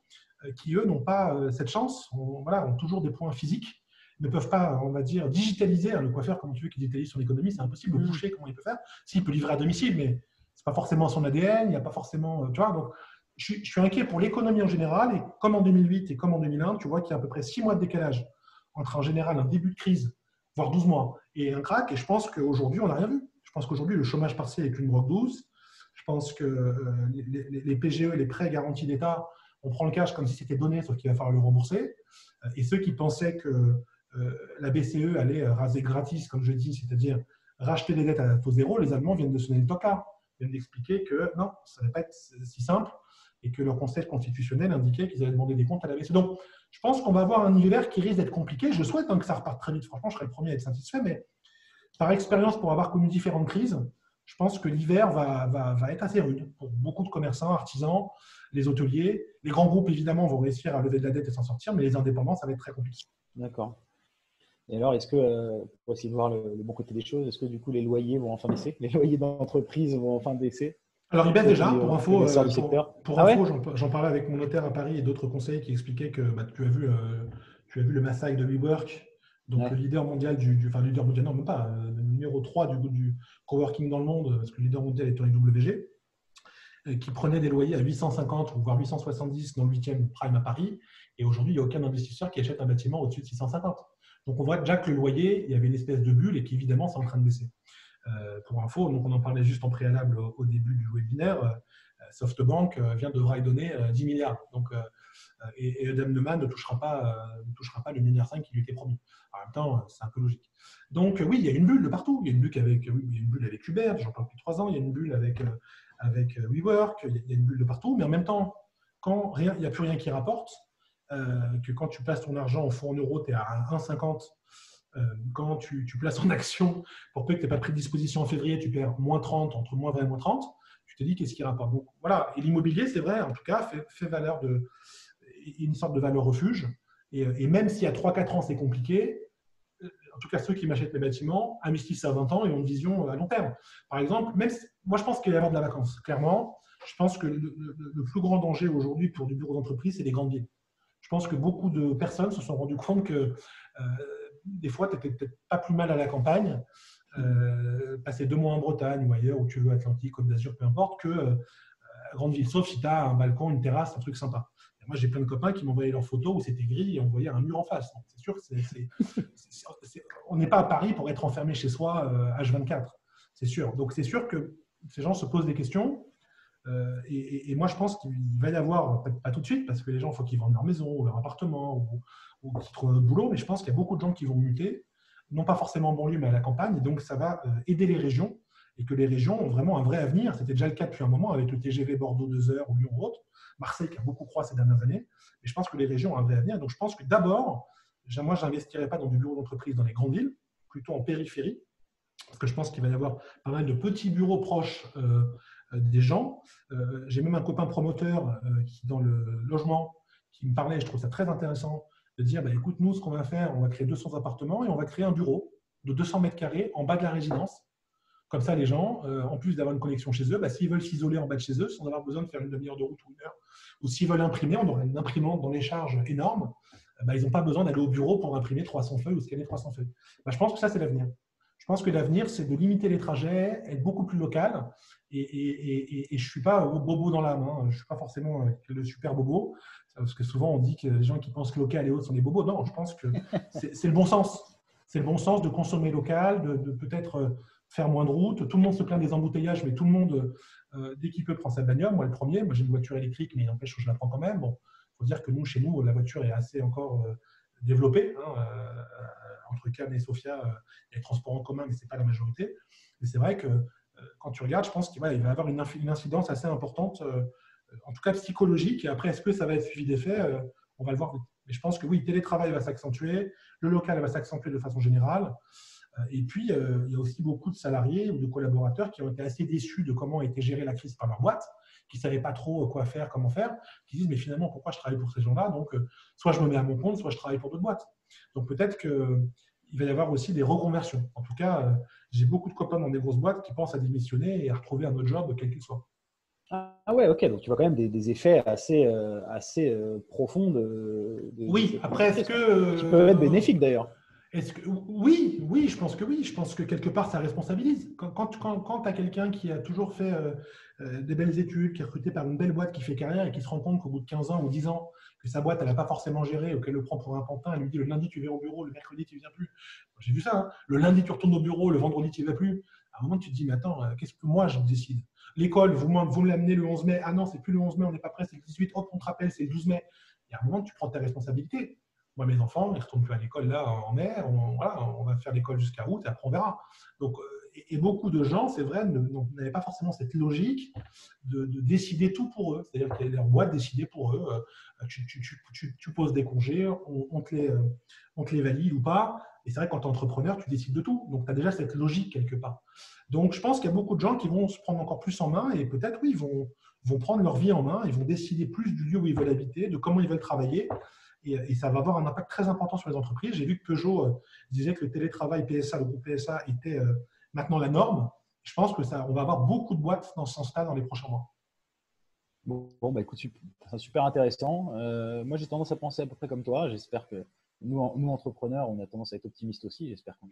euh, qui eux n'ont pas euh, cette chance, ont, voilà, ont toujours des points physiques ne peuvent pas, on va dire, digitaliser. Hein, le coiffeur, comment tu veux qu'il digitalise son économie, c'est impossible. Le mmh. boucher, comment il peut faire S'il peut livrer à domicile, mais c'est pas forcément son ADN, il n'y a pas forcément. Euh, tu vois, donc je, suis inquiet pour l'économie en général. Et comme en 2008 et comme en 2001, tu vois qu'il y a à peu près 6 mois de décalage entre en général un début de crise, voire 12 mois, et un crack. Et je pense qu'aujourd'hui, on n'a rien vu. Je pense qu'aujourd'hui, le chômage partiel est une drogue douce. Je pense que euh, les, PGE, les prêts garantis d'État, on prend le cash comme si c'était donné, sauf qu'il va falloir le rembourser. Euh, et ceux qui pensaient que euh, la BCE allait raser gratis, comme je dis, c'est-à-dire racheter des dettes à taux zéro, les Allemands viennent de sonner le tocard, viennent d'expliquer que non, ça ne va pas être si simple et que leur conseil constitutionnel indiquait qu'ils allaient demander des comptes à la BCE. Donc, je pense qu'on va avoir un hiver qui risque d'être compliqué. Je souhaite hein, que ça reparte très vite. Franchement, je serais le premier à être satisfait, mais par expérience, pour avoir connu différentes crises, je pense que l'hiver va, va, être assez rude pour beaucoup de commerçants, artisans, les hôteliers. Les grands groupes, évidemment, vont réussir à lever de la dette et s'en sortir, mais les indépendants, ça va être très compliqué. D'accord. Et alors, est-ce que, euh, pour essayer de voir le, le, bon côté des choses, est-ce que du coup les loyers vont enfin baisser? Les loyers d'entreprise vont enfin baisser? Alors, il baisse déjà, pour info, euh, pour, ah j'en parlais avec mon notaire à Paris et d'autres conseillers qui expliquaient que bah, tu, as vu, euh, tu as vu le massacre de WeWork, donc le leader mondial du, enfin, leader mondial, non, même pas, euh, le numéro 3 du, du coworking dans le monde, parce que le leader mondial est WG, qui prenait des loyers à 850 ou voire 870 dans le 8e prime à Paris. Et aujourd'hui, il n'y a aucun investisseur qui achète un bâtiment au-dessus de 650. Donc on voit déjà que le loyer, il y avait une espèce de bulle et qu'évidemment, c'est en train de baisser. Euh, pour info, donc on en parlait juste en préalable au, début du webinaire, euh, SoftBank vient de y donner 10 milliards. Donc, et, et Adam Neumann ne touchera pas, ne touchera pas le milliard 5 qui lui était promis. En même temps, c'est un peu logique. Donc oui, il y a une bulle de partout. Il y a une bulle avec, une bulle avec Uber, j'en parle depuis trois ans. Il y a une bulle avec, avec WeWork, il y a une bulle de partout. Mais en même temps, quand rien, il n'y a plus rien qui rapporte, euh, que quand tu places ton argent en fonds en euros, tu es à 1,50. Euh, quand tu, places en action, pour peu que tu n'aies pas pris de disposition en février, tu perds moins 30, entre moins 20 et moins 30. Tu te dis qu'est-ce qui rapporte? Donc voilà, et l'immobilier, c'est vrai, en tout cas, fait, valeur de une sorte de valeur refuge. Et, même si à 3-4 ans, c'est compliqué, euh, en tout cas, ceux qui m'achètent mes bâtiments investissent à 20 ans et ont une vision à long terme. Par exemple, même moi, je pense qu'il va y avoir de la vacance. Clairement, je pense que le, plus grand danger aujourd'hui pour du bureau d'entreprise, c'est les grandes villes je pense que beaucoup de personnes se sont rendues compte que euh, des fois, tu n'étais peut-être pas plus mal à la campagne, euh, passer deux mois en Bretagne ou ailleurs, où tu veux, Atlantique, Côte d'Azur, peu importe, que euh, grande ville, sauf si tu as un balcon, une terrasse, un truc sympa. moi, j'ai plein de copains qui m'envoyaient leurs photos où c'était gris et on voyait un mur en face. C'est sûr on n'est pas à Paris pour être enfermé chez soi H24, c'est sûr. Donc, c'est sûr que ces gens se posent des questions. Euh, et, moi, je pense qu'il va y avoir, pas, tout de suite, parce que les gens, il faut qu'ils vendent leur maison ou leur appartement ou, qu'ils trouvent un boulot, mais je pense qu'il y a beaucoup de gens qui vont muter, non pas forcément en banlieue, mais à la campagne. Et donc, ça va euh, aider les régions et que les régions ont vraiment un vrai avenir. C'était déjà le cas depuis un moment avec le TGV Bordeaux 2 heures ou Lyon ou autre. Marseille qui a beaucoup croît ces dernières années. Mais je pense que les régions ont un vrai avenir. Donc, je pense que d'abord, moi, je n'investirais pas dans du bureau d'entreprise dans les grandes villes, plutôt en périphérie, parce que je pense qu'il va y avoir pas mal de petits bureaux proches. Euh, des gens. Euh, j'ai même un copain promoteur euh, qui, dans le logement, qui me parlait, je trouve ça très intéressant, de dire bah, écoute, nous, ce qu'on va faire, on va créer 200 appartements et on va créer un bureau de 200 mètres carrés en bas de la résidence. Comme ça, les gens, en plus d'avoir une connexion chez eux, bah, s'ils veulent s'isoler en bas de chez eux, sans avoir besoin de faire une demi-heure de route ou une heure, ou s'ils veulent imprimer, on aura une imprimante dans les charges énormes, bah, ils n'ont pas besoin d'aller au bureau pour imprimer 300 feuilles ou scanner 300 feuilles. je pense que ça, c'est l'avenir. Je pense que l'avenir, c'est de limiter les trajets, être beaucoup plus local. Et, je ne suis pas bobo dans l'âme. Hein. Je ne suis pas forcément le super bobo. Parce que souvent, on dit que les gens qui pensent que local et autres sont des bobos. Non, je pense que c'est le bon sens. C'est le bon sens de consommer local, de, peut-être euh, faire moins de route. Tout le monde se plaint des embouteillages, mais tout le monde, euh, dès qu'il peut, prend sa bagnole. Moi, le premier, moi j'ai une voiture électrique, mais n'empêche que je la prends quand même. Bon, il faut dire que nous, chez nous, la voiture est assez encore euh, développée. Hein, entre Cannes et Sofia, il a les transports en commun, mais ce n'est pas la majorité. Mais c'est vrai que euh, quand tu regardes, je pense qu'il va, y avoir une, incidence assez importante, euh, en tout cas psychologique. Et après, est-ce que ça va être suivi d'effet euh, On va le voir Mais je pense que oui, le télétravail va s'accentuer, le local va s'accentuer de façon générale. Et puis, il y a aussi beaucoup de salariés ou de collaborateurs qui ont été assez déçus de comment a été gérée la crise par leur boîte, qui ne savaient pas trop quoi faire, comment faire, qui disent, mais finalement, pourquoi je travaille pour ces gens-là? Donc, soit je me mets à mon compte, soit je travaille pour d'autres boîtes. Donc, peut-être qu'il va y avoir aussi des reconversions. En tout cas, j'ai beaucoup de copains dans des grosses boîtes qui pensent à démissionner et à retrouver un autre job, quel qu'il soit. Ah ouais, ok. Donc tu vois quand même des, effets assez, euh, assez euh, profonds de, Oui, après, est-ce que. Qui peuvent être bénéfiques d'ailleurs. Est-ce que, oui, oui, je pense que oui. Je pense que quelque part, ça responsabilise. Quand, quand, quand, tu as quelqu'un qui a toujours fait euh, des belles études, qui est recruté par une belle boîte, qui fait carrière et qui se rend compte qu'au bout de 15 ans ou 10 ans, que sa boîte, elle n'a pas forcément géré, ou qu'elle le prend pour un pantin, elle lui dit le lundi, tu viens au bureau, le mercredi, tu ne viens plus. J'ai vu ça. Hein. Le lundi, tu retournes au bureau, le vendredi, tu ne vas plus. À un moment, tu te dis, mais attends, euh, qu'est-ce que moi, je décide? L'école, vous, vous me l'amenez le 11 mai. Ah non, c'est plus le 11 mai, on n'est pas prêt, c'est le 18. Hop, on te rappelle, c'est le 12 mai. Et à un moment, tu prends ta responsabilité. Moi, mes enfants, ils ne retournent plus à l'école là en mai. On, voilà, on va faire l'école jusqu'à août et après, on verra. Donc, euh, et, beaucoup de gens, c'est vrai, n'avaient pas forcément cette logique de, décider tout pour eux. C'est-à-dire que leur boîte décidait pour eux. Euh, tu, poses des congés, on, te les, on te les valide ou pas. Et c'est vrai, quand tu es entrepreneur, tu décides de tout. Donc, tu as déjà cette logique quelque part. Donc, je pense qu'il y a beaucoup de gens qui vont se prendre encore plus en main et peut-être, oui, vont, vont prendre leur vie en main, ils vont décider plus du lieu où ils veulent habiter, de comment ils veulent travailler. Et, ça va avoir un impact très important sur les entreprises. J'ai vu que Peugeot euh, disait que le télétravail PSA, le groupe PSA, était euh, maintenant la norme. Je pense que ça, on va avoir beaucoup de boîtes dans ce sens-là dans les prochains mois. Bon, bah écoute, c'est super intéressant. Euh, moi, j'ai tendance à penser à peu près comme toi. J'espère que nous, nous, entrepreneurs, on a tendance à être optimistes aussi. J'espère qu'on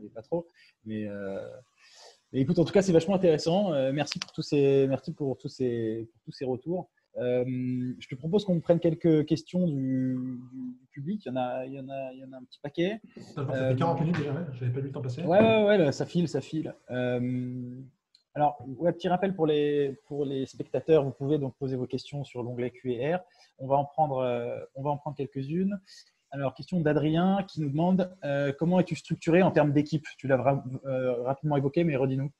n'est pas trop. Euh, mais, écoute, en tout cas, c'est vachement intéressant. Euh, merci pour tous ces, merci pour tous ces, pour tous ces retours. Je te propose qu'on prenne quelques questions du, public. Il y en a, il y en a, il y en a un petit paquet. Ça fait 40 minutes déjà, j'avais pas vu le temps passer. Ouais, ouais, ouais, ça file, ça file. alors, ouais, petit rappel pour les, pour les spectateurs, vous pouvez donc poser vos questions sur l'onglet Q&R. On va en prendre, on va en prendre quelques-unes. Alors, question d'Adrien qui nous demande comment es-tu structuré en termes d'équipe? Tu l'as rapidement évoqué, mais redis-nous.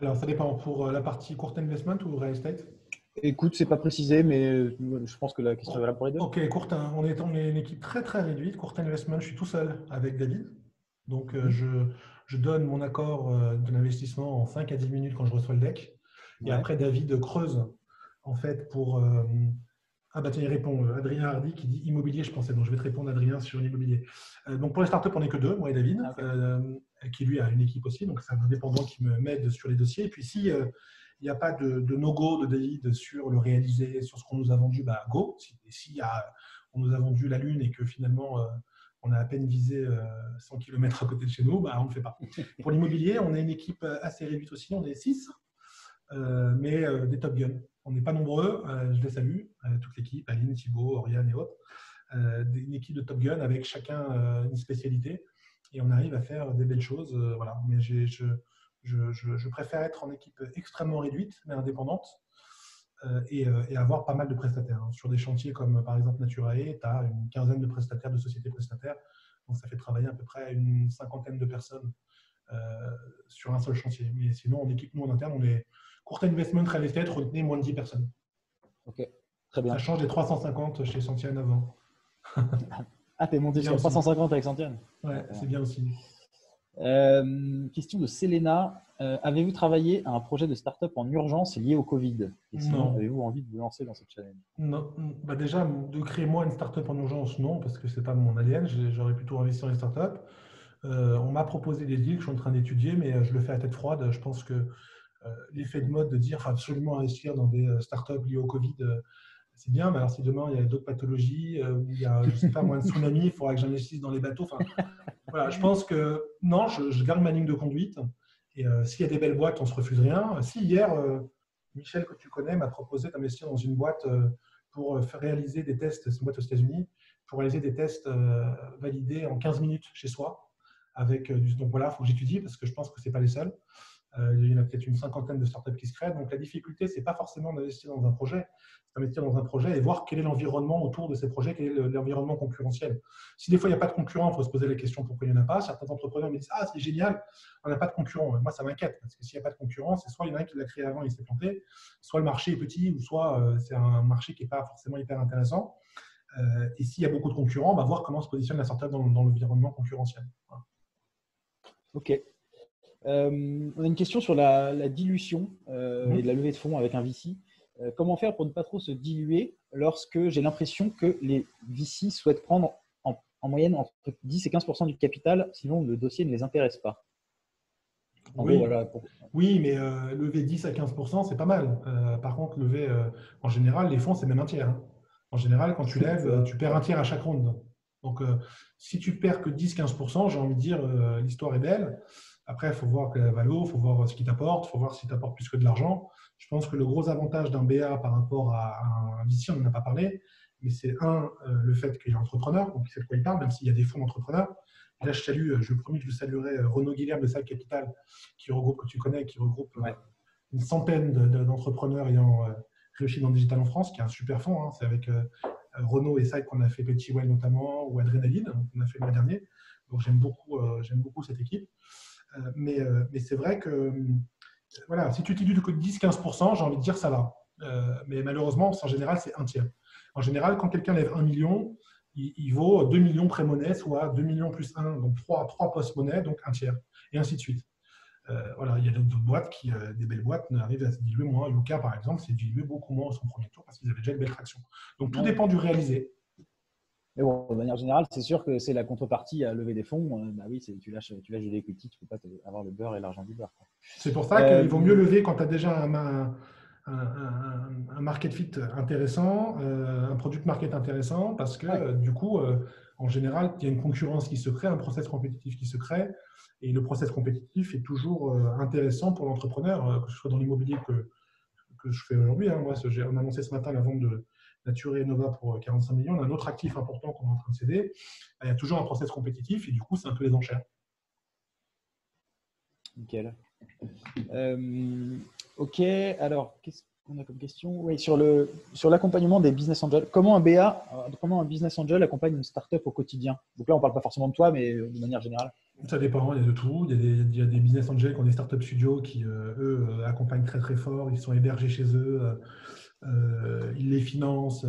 Alors, ça dépend pour la partie court investment ou real estate? Écoute, c'est pas précisé, mais euh, je pense que la question est valable pour les deux. Ok, court, on est, une équipe très très réduite. Court investment, je suis tout seul avec David. Donc, euh, mhm. je, donne mon accord euh, de l'investissement en 5 à 10 minutes quand je reçois le deck. Et après, David creuse en fait pour. ah bah tiens, il répond Adrien Hardy qui dit immobilier, je pensais. Donc, je vais te répondre, Adrien, sur l'immobilier. donc, pour les startups, on n'est que deux, moi et David, ah, qui lui a une équipe aussi. Donc, c'est un indépendant qui me m'aide sur les dossiers. Et puis, si il n'y a pas de, no-go de David sur le réaliser, sur ce qu'on nous a vendu, bah go. Si, si on nous a vendu la Lune et que finalement euh, on a à peine visé 100 euh, km à côté de chez nous, bah, on ne le fait pas. Pour l'immobilier, on est une équipe assez réduite aussi, on est 6, euh, mais des Top Gun. On n'est pas nombreux, je les salue, toute l'équipe, Aline, Thibault, Oriane et autres. une équipe de Top Gun avec chacun une spécialité et on arrive à faire des belles choses. voilà. Mais je, je, préfère être en équipe extrêmement réduite, mais indépendante, euh, euh, et, avoir pas mal de prestataires. Hein. Sur des chantiers comme par exemple Naturae, tu as une quinzaine de prestataires, de sociétés prestataires. Donc ça fait travailler à peu près une cinquantaine de personnes euh, sur un seul chantier. Mais sinon, en équipe, nous en interne, on est court investment, real estate, retenez moins de 10 personnes. Ok, très bien. Ça change des 350 chez Santiane avant. ah, t'es monté sur 350 avec Santiane Ouais, c'est bien aussi. Euh, question de Selena. Euh, avez-vous travaillé à un projet de start-up en urgence lié au Covid? Et sinon, avez-vous envie de vous lancer dans cette challenge? Non. Bah déjà, de créer moi une start-up en urgence, non, parce que ce n'est pas mon ADN. J'aurais plutôt investi dans les start-up. Euh, on m'a proposé des deals que je suis en train d'étudier, mais je le fais à tête froide. Je pense que l'effet de mode de dire faut absolument investir dans des start-up liées au Covid, c'est bien, mais alors si demain il y a d'autres pathologies, ou il y a, je sais pas, moins de tsunami, il faudra que j'investisse dans les bateaux. Voilà, je pense que non, je, garde ma ligne de conduite. Et euh, s'il y a des belles boîtes, on se refuse rien. Si hier, euh, Michel, que tu connais, m'a proposé d'investir dans une boîte euh, pour réaliser des tests, c'est une boîte aux États-Unis, pour réaliser des tests validés en 15 minutes chez soi. Avec, donc voilà, il faut que j'étudie parce que je pense que ce n'est pas les seuls. Euh, il y en a peut-être une cinquantaine de startups qui se créent. Donc la difficulté, ce n'est pas forcément d'investir dans un projet, c'est d'investir dans un projet et voir quel est l'environnement autour de ces projets, quel est l'environnement concurrentiel. Si des fois il n'y a pas de concurrent, il faut se poser la question pourquoi il n'y en a pas? Certains entrepreneurs me disent Ah, c'est génial, on n'a pas de concurrent. Moi, ça m'inquiète parce que s'il n'y a pas de concurrent, c'est soit il y en a qui l'a créé avant et il s'est planté, soit le marché est petit, ou soit euh, c'est un marché qui n'est pas forcément hyper intéressant. Euh, et s'il y a beaucoup de concurrents, on va voir comment se positionne la startup dans l'environnement concurrentiel. Ok, euh, on a une question sur la, dilution euh, et la levée de fonds avec un VC. Euh, comment faire pour ne pas trop se diluer lorsque j'ai l'impression que les VC souhaitent prendre en, moyenne entre 10 et 15% du capital, sinon le dossier ne les intéresse pas? Oui. oui, mais lever 10 à 15% c'est pas mal. par contre, lever, en général, les fonds, c'est même un tiers. Hein. En général, quand tu lèves, tu perds un tiers à chaque ronde. Donc, si tu perds que 10-15%, j'ai envie de dire, l'histoire est belle. Après, il faut voir est la valeur, il faut voir ce qu'il t'apporte, il faut voir si t'apporte plus que de l'argent. Je pense que le gros avantage d'un BA par rapport à un VC, on n'en a pas parlé, mais c'est un, euh, le fait qu'il est entrepreneur, donc il sait de quoi il parle, même s'il y a des fonds d'entrepreneurs. là, je salue, euh, je promis que je saluerai euh, Renaud Guilherme de Salle Capital, qui regroupe, que tu connais, qui regroupe une centaine d'entrepreneurs ayant réussi dans le digital en France, qui est un super fonds. Hein. c'est avec Renaud et Side qu'on a fait Petit Well notamment, ou Adrénaline, qu'on a fait le mois dernier. Donc j'aime beaucoup, j'aime beaucoup cette équipe. Euh, mais, euh, mais c'est vrai que euh, voilà, si tu dilues que 10-15%, j'ai envie de dire ça va. mais malheureusement, en général, c'est un tiers. En général, quand quelqu'un lève 1 million, il, vaut 2 millions pré-monnaie, soit 2 millions plus 1, donc 3, 3 post-monnaie, donc un tiers, et ainsi de suite. voilà, il y a d'autres boîtes qui, des belles boîtes, arrivent à se diluer moins. Yuka, par exemple, s'est dilué beaucoup moins au son premier tour parce qu'ils avaient déjà une belle traction. Donc tout dépend du réalisé. Mais bon, de manière générale, c'est sûr que c'est la contrepartie à lever des fonds. Euh, bah oui, tu lâches, tu lâches de l'equity, tu ne peux pas avoir le beurre et l'argent du beurre. C'est pour ça qu'il vaut mieux euh, lever quand tu as déjà un, un, market fit intéressant, euh, un produit market intéressant, parce que du coup, en général, il y a une concurrence qui se crée, un process compétitif qui se crée, et le process compétitif est toujours intéressant pour l'entrepreneur, que ce soit dans l'immobilier que, que je fais aujourd'hui. Hein. Moi, j'ai annoncé ce matin la vente de Nature et Nova pour 45 millions, on a un autre actif important qu'on est en train de céder. Il y a toujours un process compétitif et du coup, c'est un peu les enchères. Nickel. Euh, ok, alors, qu'est-ce qu'on a comme question? Oui, sur le sur l'accompagnement des business angels. Comment un BA, euh, comment un business angel accompagne une startup au quotidien? Donc là, on ne parle pas forcément de toi, mais de manière générale. Ça dépend, il y a de tout. Il y a des, il y a des business angels qui ont des startup studios qui, euh, eux, accompagnent très très fort. Ils sont hébergés chez eux, ils les financent,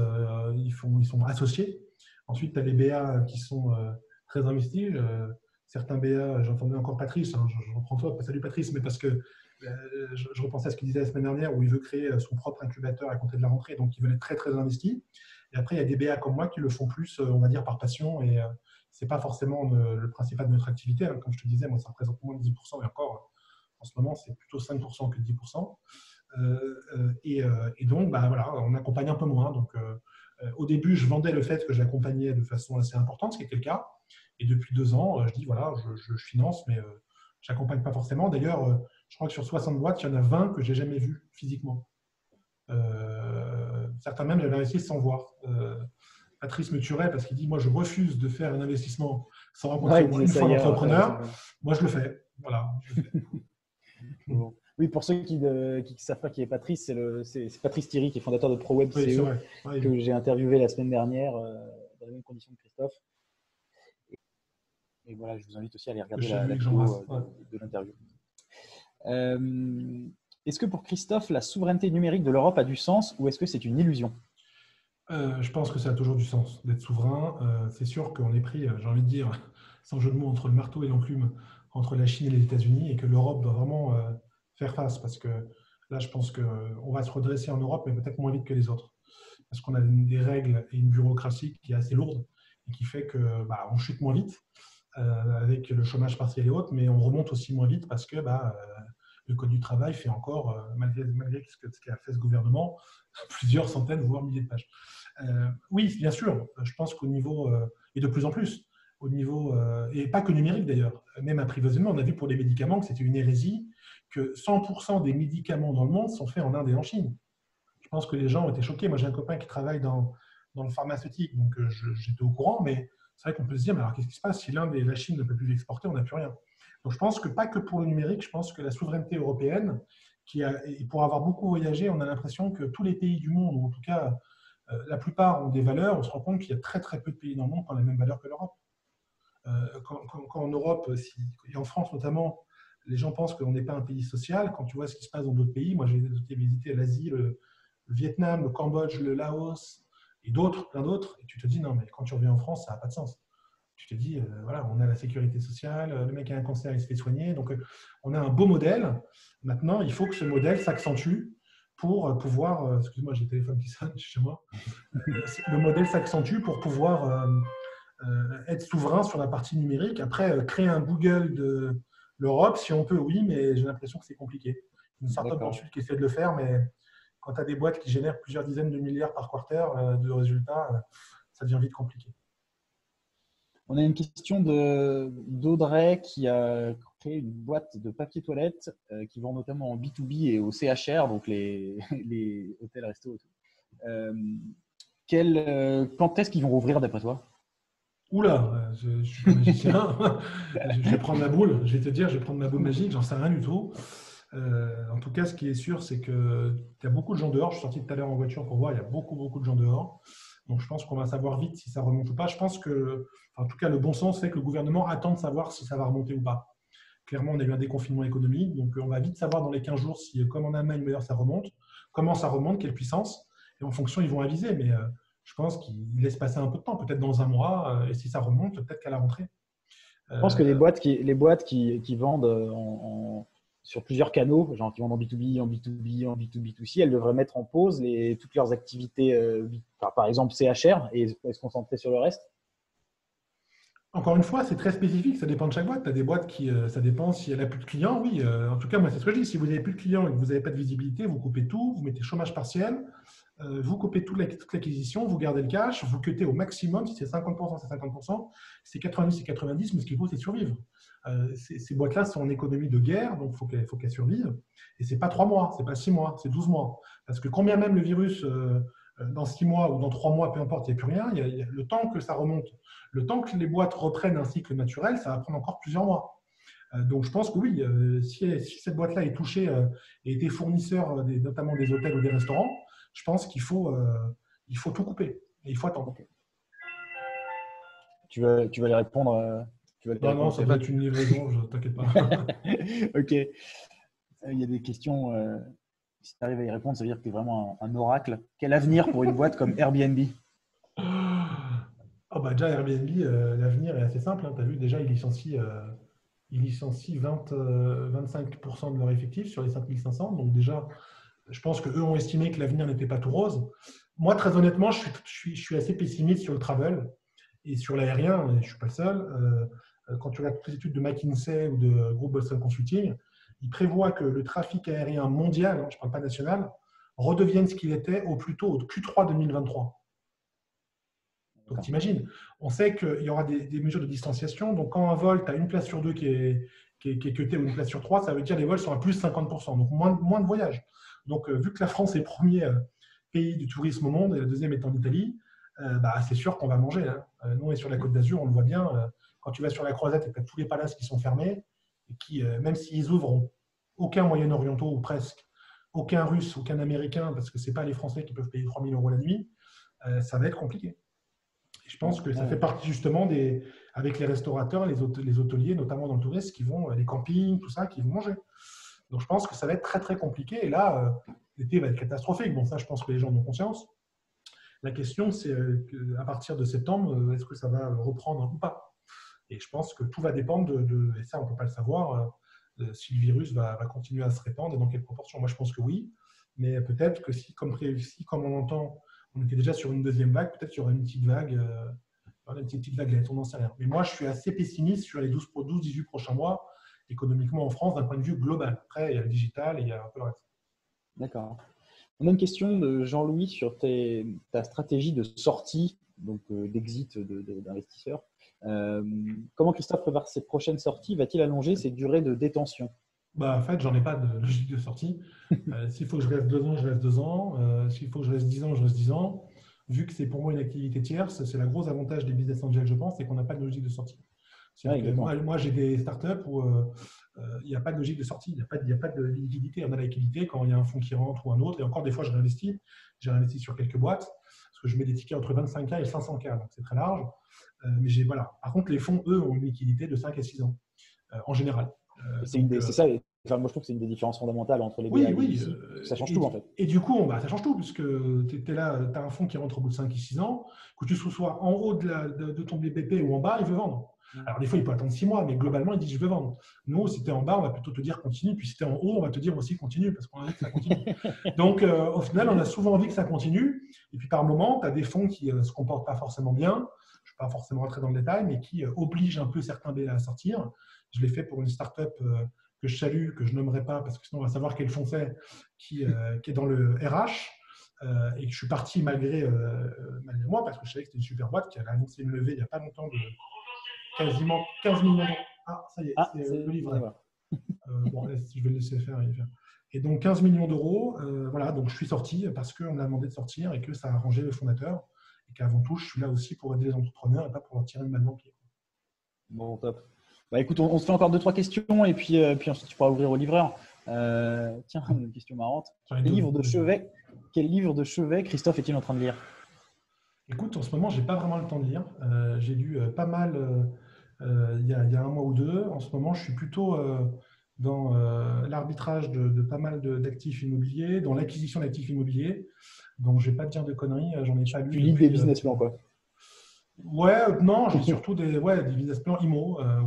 ils, font, ils sont associés. Ensuite, tu as les BA qui sont très investis certains BA, j'entendais encore Patrice, hein, j'en prends toi, salut Patrice, mais parce que euh, je, repensais à ce qu'il disait la semaine dernière où il veut créer euh, son propre incubateur à compter de la rentrée, donc il veut être très très investi. Et après, il y a des BA comme moi qui le font plus, euh, on va dire, par passion, et ce n'est pas forcément le, principal de notre activité. Comme je te disais, moi, ça représente moins de 10%, et encore, en ce moment, c'est plutôt 5% que 10%. Et, et, donc, bah, voilà, on accompagne un peu moins. Donc, au début, je vendais le fait que j'accompagnais de façon assez importante, ce qui était le cas. Et depuis deux ans, euh, je dis voilà, je, finance, mais euh, je n'accompagne pas forcément. D'ailleurs, euh, je crois que sur 60 boîtes, il y en a 20 que j'ai jamais vues physiquement. certains même, j'avais investi sans voir. Patrice me tuerait parce qu'il dit Moi, je refuse de faire un investissement sans rencontrer une fois l'entrepreneur. Moi, je le fais. Voilà. Oui, pour ceux qui ne savent pas qui est Patrice, c'est Patrice Thierry qui est fondateur de ProWeb oui, e que j'ai interviewé la semaine dernière dans les mêmes conditions que Christophe. Et voilà, je vous invite aussi à aller regarder la, vidéo euh, de, l'interview. Euh, est-ce que pour Christophe, la souveraineté numérique de l'Europe a du sens ou est-ce que c'est une illusion? Euh, Je pense que ça a toujours du sens d'être souverain. c'est sûr qu'on est pris, j'ai envie de dire, sans jeu de mots, entre le marteau et l'enclume, entre la Chine et les États-Unis, et que l'Europe doit vraiment faire face, parce que là, je pense qu'on va se redresser en Europe, mais peut-être moins vite que les autres, parce qu'on a des règles et une bureaucratie qui est assez lourde, et qui fait que bah, chute moins vite. Euh, avec le chômage partiel et autres, mais on remonte aussi moins vite parce que bah, euh, le Code du travail fait encore, euh, malgré, malgré ce qu'a fait ce gouvernement, plusieurs centaines, voire milliers de pages. oui, bien sûr, je pense qu'au niveau, et de plus en plus, au niveau, et pas que numérique d'ailleurs, même apprivoisement, on a vu pour les médicaments que c'était une hérésie, que 100% des médicaments dans le monde sont faits en Inde et en Chine. Je pense que les gens ont été choqués. Moi, j'ai un copain qui travaille dans, dans le pharmaceutique, donc j'étais au courant, mais c'est vrai qu'on peut se dire, mais alors qu'est-ce qui se passe si l'Inde et la Chine ne peuvent plus exporter, on n'a plus rien. Donc je pense que pas que pour le numérique, je pense que la souveraineté européenne, et pour avoir beaucoup voyagé, on a l'impression que tous les pays du monde, ou en tout cas euh, la plupart ont des valeurs, on se rend compte qu'il y a très très peu de pays dans le monde qui ont les mêmes valeurs que l'Europe. Euh, quand, en Europe, et en France notamment, les gens pensent qu'on n'est pas un pays social, quand tu vois ce qui se passe dans d'autres pays, moi j'ai visité l'Asie, le, Vietnam, le Cambodge, le Laos, et d'autres, plein d'autres, et tu te dis non, mais quand tu reviens en France, ça n'a pas de sens. Tu te dis, euh, voilà, on a la sécurité sociale, le mec a un cancer, il se fait soigner, donc euh, on a un beau modèle. Maintenant, il faut que ce modèle s'accentue pour euh, pouvoir, excuse-moi, j'ai le téléphone qui sonne chez moi, le modèle s'accentue pour pouvoir être souverain sur la partie numérique. Après, créer un Google de l'Europe, si on peut, oui, mais j'ai l'impression que c'est compliqué. Une startup ensuite qui essaie de le faire, mais quand tu as des boîtes qui génèrent plusieurs dizaines de milliards par quarter euh, de résultats, euh, ça devient vite compliqué. On a une question d'Audrey qui a créé une boîte de papier toilette euh, qui vend notamment en B2B et au CHR, donc les, les hôtels, restos et tout. quand est-ce qu'ils vont rouvrir d'après toi? Oula, je, je suis magicien. je vais prendre ma boule, je vais te dire, je vais prendre ma boule magique, j'en sais rien du tout. Euh, en tout cas, ce qui est sûr, c'est qu'il y a beaucoup de gens dehors. Je suis sorti tout à l'heure en voiture pour voir, il y a beaucoup, beaucoup de gens dehors. Donc, je pense qu'on va savoir vite si ça remonte ou pas. Je pense que, en tout cas, le bon sens fait que le gouvernement attend de savoir si ça va remonter ou pas. Clairement, on a eu un déconfinement économique, donc on va vite savoir dans les 15 jours si, comme en Allemagne, d'ailleurs, ça remonte, comment ça remonte, quelle puissance. Et en fonction, ils vont aviser. Mais euh, je pense qu'ils laissent passer un peu de temps, peut-être dans un mois. Euh, et si ça remonte, peut-être qu'à la rentrée. Je pense que les boîtes qui, les boîtes qui, qui vendent en sur plusieurs canaux, genre qui vont en B2B, en B2B, en B2B2C, elles devraient mettre en pause toutes leurs activités, euh, par exemple CHR, et se concentrer sur le reste Encore une fois, c'est très spécifique, ça dépend de chaque boîte. Tu des boîtes qui, euh, ça dépend si elle a plus de clients, oui. Euh, en tout cas, moi, c'est ce que je dis. Si vous n'avez plus de clients et que vous n'avez pas de visibilité, vous coupez tout, vous mettez chômage partiel, vous coupez toute l'acquisition, vous gardez le cash, vous cutez au maximum. Si c'est 50%, c'est 50%. Si c'est 90, c'est 90, mais ce qu'il faut, c'est survivre. Euh, ces, boîtes-là sont en économie de guerre, donc il faut qu'elles survivent. Et ce n'est pas trois mois, ce n'est pas six mois, c'est 12 mois. Parce que combien même le virus euh, dans six mois ou dans trois mois, peu importe, il n'y a plus rien. Il y a, le temps que ça remonte, le temps que les boîtes reprennent un cycle naturel, ça va prendre encore plusieurs mois. donc je pense que oui, si, cette boîte-là est touchée et était fournisseur notamment des hôtels ou des restaurants, je pense qu'il faut, il faut tout couper et il faut attendre. Tu vas, tu vas les répondre tu vas Non, non, ça va être une livraison, je t'inquiète pas. ok. Il y a des questions si tu arrives à y répondre, ça veut dire que tu es vraiment un, oracle. Quel avenir pour une boîte comme Airbnb? Oh bah Déjà, Airbnb, euh, l'avenir est assez simple. Hein. Tu as vu, déjà, ils licencient, euh, ils licencient 20, 25% euh, de leur effectif sur les 5500. Donc, déjà, je pense qu'eux ont estimé que l'avenir n'était pas tout rose. Moi, très honnêtement, je suis, assez pessimiste sur le travel et sur l'aérien. Je ne suis pas le seul. quand tu regardes les études de McKinsey ou de Groupe Boston Consulting, il prévoit que le trafic aérien mondial, hein, je ne parle pas national, redevienne ce qu'il était au plus tôt au Q3 2023. Donc t'imagines, on sait qu'il y aura des, mesures de distanciation. Donc quand un vol, tu as une place sur deux qui est, qui est, ou une place sur trois, ça veut dire que les vols sont à plus 50%, donc moins, moins de voyages. Donc euh, vu que la France est le premier euh, pays du tourisme au monde et la deuxième étant l'Italie, euh, bah, c'est sûr qu'on va manger. Hein. nous, on est sur la côte d'Azur, on le voit bien. quand tu vas sur la croisette, tu as tous les palaces qui sont fermés qui, euh, même s'ils ouvrent, aucun Moyen-Orientaux ou presque, aucun Russe, aucun Américain, parce que ce n'est pas les Français qui peuvent payer 3000 euros la nuit, euh, ça va être compliqué. je pense que ça fait partie justement des, avec les restaurateurs, les, les hôteliers, notamment dans le tourisme, qui vont, les campings, tout ça, qui vont manger. Donc je pense que ça va être très très compliqué. Et là, euh, l'été va être catastrophique. Bon, ça, je pense que les gens en ont conscience. La question, c'est à partir de septembre, est-ce que ça va reprendre ou pas? Et je pense que tout va dépendre de, et ça on ne peut pas le savoir, euh, si le virus va, continuer à se répandre et dans quelle proportion. Moi je pense que oui, mais peut-être que si comme, prévu, comme on entend, on était déjà sur une deuxième vague, peut-être qu'il y aura une petite vague, euh, une petite, petite vague, on n'en sait rien. Mais moi je suis assez pessimiste sur les 12-18 prochains mois, économiquement en France, d'un point de vue global. Après, il y a le digital et il y a un peu le reste. D'accord. On a une question de Jean-Louis sur ta stratégie de sortie, donc euh, d'exit d'investisseurs. Euh, comment Christophe prépare ses prochaines sorties? Va-t-il allonger ses durées de détention? Bah, En fait, j'en ai pas de logique de sortie. Euh, s'il faut que je reste deux ans, je reste deux ans. Euh, s'il faut que je reste dix ans, je reste dix ans. Vu que c'est pour moi une activité tierce, c'est le gros avantage des business angels, je pense, c'est qu'on n'a pas de logique de sortie. moi, j'ai des startups où il n'y a pas de logique de sortie, il n'y a, pas, a pas de liquidité. On a la liquidité quand il y a un fonds qui rentre ou un autre. Et encore, des fois, je réinvestis. J'ai réinvesti sur quelques boîtes que je mets des tickets entre 25K et 500K, donc c'est très large. Euh, mais j'ai, voilà. Par contre, les fonds, eux, ont une liquidité de 5 à 6 ans, euh, en général. Euh, c'est, ça, enfin, moi je trouve que c'est une des différences fondamentales entre les oui, oui, ça change tout en fait. Et du coup, bah, ça change tout, puisque tu es là, tu as un fonds qui rentre au bout de 5 et 6 ans, que tu sois en haut de, la, de, ton BPP ou en bas, il veut vendre. Mm. Alors, des fois, il peut attendre 6 mois, mais globalement, il dit je veux vendre. Nous, si tu es en bas, on va plutôt te dire continue. Puis si tu es en haut, on va te dire aussi continue, parce qu'on a envie que ça continue. Donc, au final, on a souvent envie que ça continue. Et puis, par moment, tu as des fonds qui ne se comportent pas forcément bien pas forcément rentrer dans le détail, mais qui euh, oblige un peu certains délais à sortir. Je l'ai fait pour une startup euh, que je salue, que je nommerai pas, parce que sinon on va savoir quel fond c'est, qui, euh, qui, est dans le RH. et que je suis parti malgré, malgré moi, parce que je savais que c'était une super boîte qui avait annoncé une levée il n'y a pas longtemps de quasiment 15 millions d'euros. Ah, ça y est, ah, c'est le livre. bon, je vais le laisser faire. Et donc 15 millions d'euros, voilà, donc je suis sorti parce qu'on m'a demandé de sortir et que ça a arrangé le fondateur et qu'avant tout, je suis là aussi pour aider les entrepreneurs et pas pour leur tirer une balle dans le pied. Bon, top. Bah, écoute, on, se fait encore deux, trois questions et puis, euh, puis ensuite tu pourras ouvrir au livreur. Euh, tiens, une question marrante. Quel livre, de chevet, quel livre de chevet Christophe est-il en train de lire? Écoute, en ce moment, je n'ai pas vraiment le temps de lire. Euh, j'ai lu pas mal il y, a, il, y a, un mois ou deux. En ce moment, je suis plutôt dans l'arbitrage de, de, pas mal d'actifs immobiliers, dans l'acquisition d'actifs immobiliers. Donc, je ne vais pas te dire de conneries, euh, j'en ai pas lu. Tu lis des business plans, quoi Ouais, non, j'ai surtout des, ouais, des business plans IMO, euh,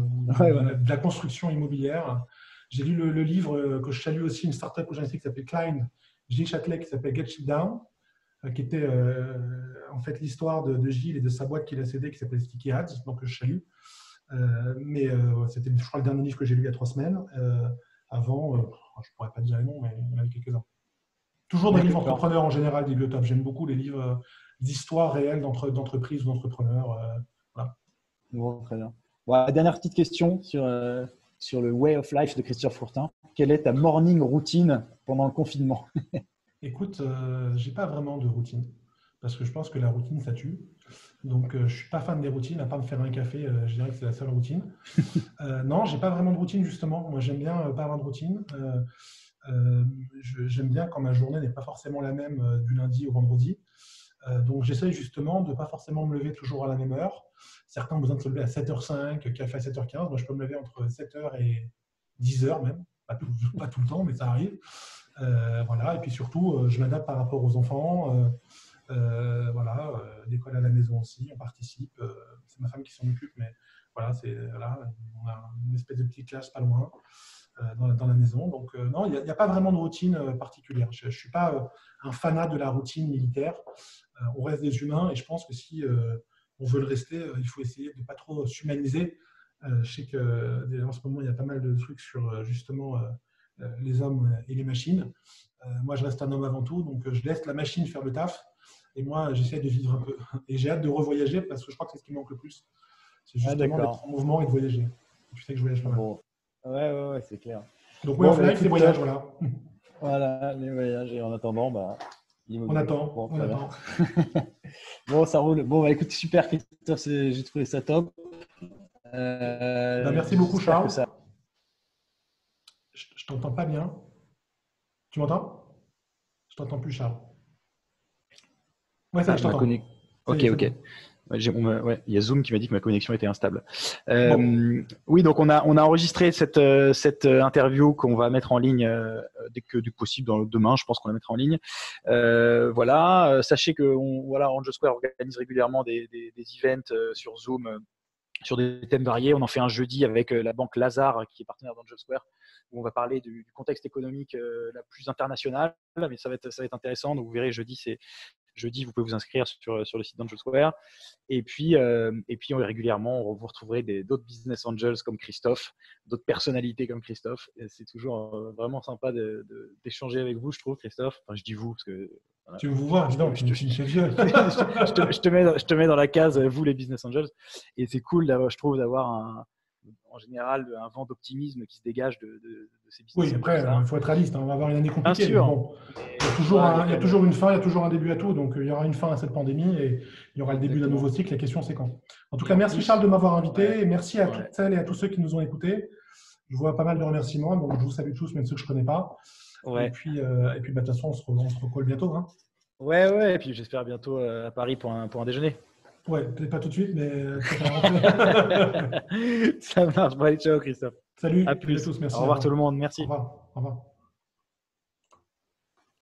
de, la construction immobilière. J'ai lu le, livre euh, que je salue aussi, une startup que j'ai qui s'appelle Klein, Gilles Châtelet, qui s'appelle Get Shit Down, qui était en fait l'histoire de, Gilles et de sa boîte qu'il a cédée, qui s'appelle Sticky Ads, donc je salue. Mais c'était, je crois, le dernier livre que j'ai lu il y a trois semaines. avant, je ne pourrais pas dire les noms, mais il y en avait quelques-uns. Toujours des livres entrepreneurs en général, des biotopes. J'aime beaucoup les livres euh, d'histoire réelle d'entreprises ou d'entrepreneurs. Euh, très bien. dernière petite question sur, euh, sur le Way of Life de Christophe Fourtin. Quelle est ta morning routine pendant le confinement? Écoute, je n'ai pas vraiment de routine. Parce que je pense que la routine, ça tue. Donc, je ne suis pas fan des routines, à part me faire un café, je dirais que c'est la seule routine. non, j'ai pas vraiment de routine, justement. Moi, j'aime bien pas avoir de routine. j'aime bien quand ma journée n'est pas forcément la même du lundi au vendredi. donc, j'essaye justement de ne pas forcément me lever toujours à la même heure. Certains ont besoin de se lever à 7h05, café à 7h15. Moi, je peux me lever entre 7h et 10h même. Pas tout, pas tout le temps, mais ça arrive. Euh, voilà. Et puis surtout, euh, je m'adapte par rapport aux enfants. Euh, voilà, l'école à la maison aussi, on participe. c'est ma femme qui s'en occupe, mais voilà, c'est voilà, on a une espèce de petite classe pas loin dans, la maison. Donc non, il n'y a, pas vraiment de routine particulière. Je ne suis pas un fanat de la routine militaire. on reste des humains et je pense que si on veut le rester, il faut essayer de ne pas trop s'humaniser. je sais qu'en ce moment, il y a pas mal de trucs sur justement euh, les hommes et les machines. Euh, moi, je reste un homme avant tout, donc euh, je laisse la machine faire le taf. Et moi, j'essaie de vivre un peu. Et j'ai hâte de revoyager parce que je crois que c'est ce qui manque le plus. C'est ah, justement d'être en mouvement et de voyager. Tu sais que je voyage pas mal. Bon. Ouais, ouais, ouais c'est clair. Donc, oui, on fait avec les voyages, voilà. Voilà, les voyages. Et en attendant, bah, on attend. Bon, on attend. bon, ça roule. Bon, bah, écoute, super, Christophe. J'ai trouvé ça top. Bah, merci beaucoup, Charles. Je, t'entends pas bien. Tu m'entends? Je t'entends plus, Charles. Ouais, ça, je t'entends. Ok, ok. il y a Zoom qui m'a dit que ma connexion était instable. Euh, oui, donc on a, on a enregistré cette, euh, cette euh, interview qu'on va mettre en ligne dès que du possible dans, demain. Je pense qu'on la mettra en ligne. voilà, sachez que on, voilà, Angel Square organise régulièrement des, des, des events sur Zoom sur des thèmes variés. On en fait un jeudi avec la banque Lazare qui est partenaire d'Angel Square où on va parler du, contexte économique la plus internationale, mais ça va être, ça va être intéressant. Donc vous verrez, jeudi, c'est jeudi, vous pouvez vous inscrire sur, sur le site d'Angel Square. Et puis, euh, et puis régulièrement, vous retrouverez d'autres business angels comme Christophe, d'autres personnalités comme Christophe. C'est toujours euh, vraiment sympa d'échanger avec vous, je trouve, Christophe. Enfin, je dis vous parce que. Tu me vois, je, je, te, mets, je te mets dans la case, vous les business angels. Et c'est cool, je trouve, d'avoir un, en général un vent d'optimisme qui se dégage de, ces business. Oui, après, il faut être réaliste. Hein. On va avoir une année compliquée. Bien sûr. il, y a toujours il y a toujours une fin, il y a toujours un début à tout. Donc, il y aura une fin à cette pandémie et il y aura le début d'un nouveau cycle. La question, c'est quand En tout cas, merci Charles de m'avoir invité et merci à toutes celles et à tous ceux qui nous ont écoutés. Je vois pas mal de remerciements, donc je vous salue tous, même ceux que je ne connais pas. Et puis, euh, et puis bah, de toute façon, on se, on se recolle bientôt. Hein. Ouais, ouais, et puis j'espère bientôt euh, à Paris pour un, pour un déjeuner. Ouais, peut-être pas tout de suite, mais. Euh, Ça marche. Bon, allez, ciao, Christophe. Salut. À plus. À tous. Merci. Au revoir, tout le monde. Merci. Au revoir. Au revoir.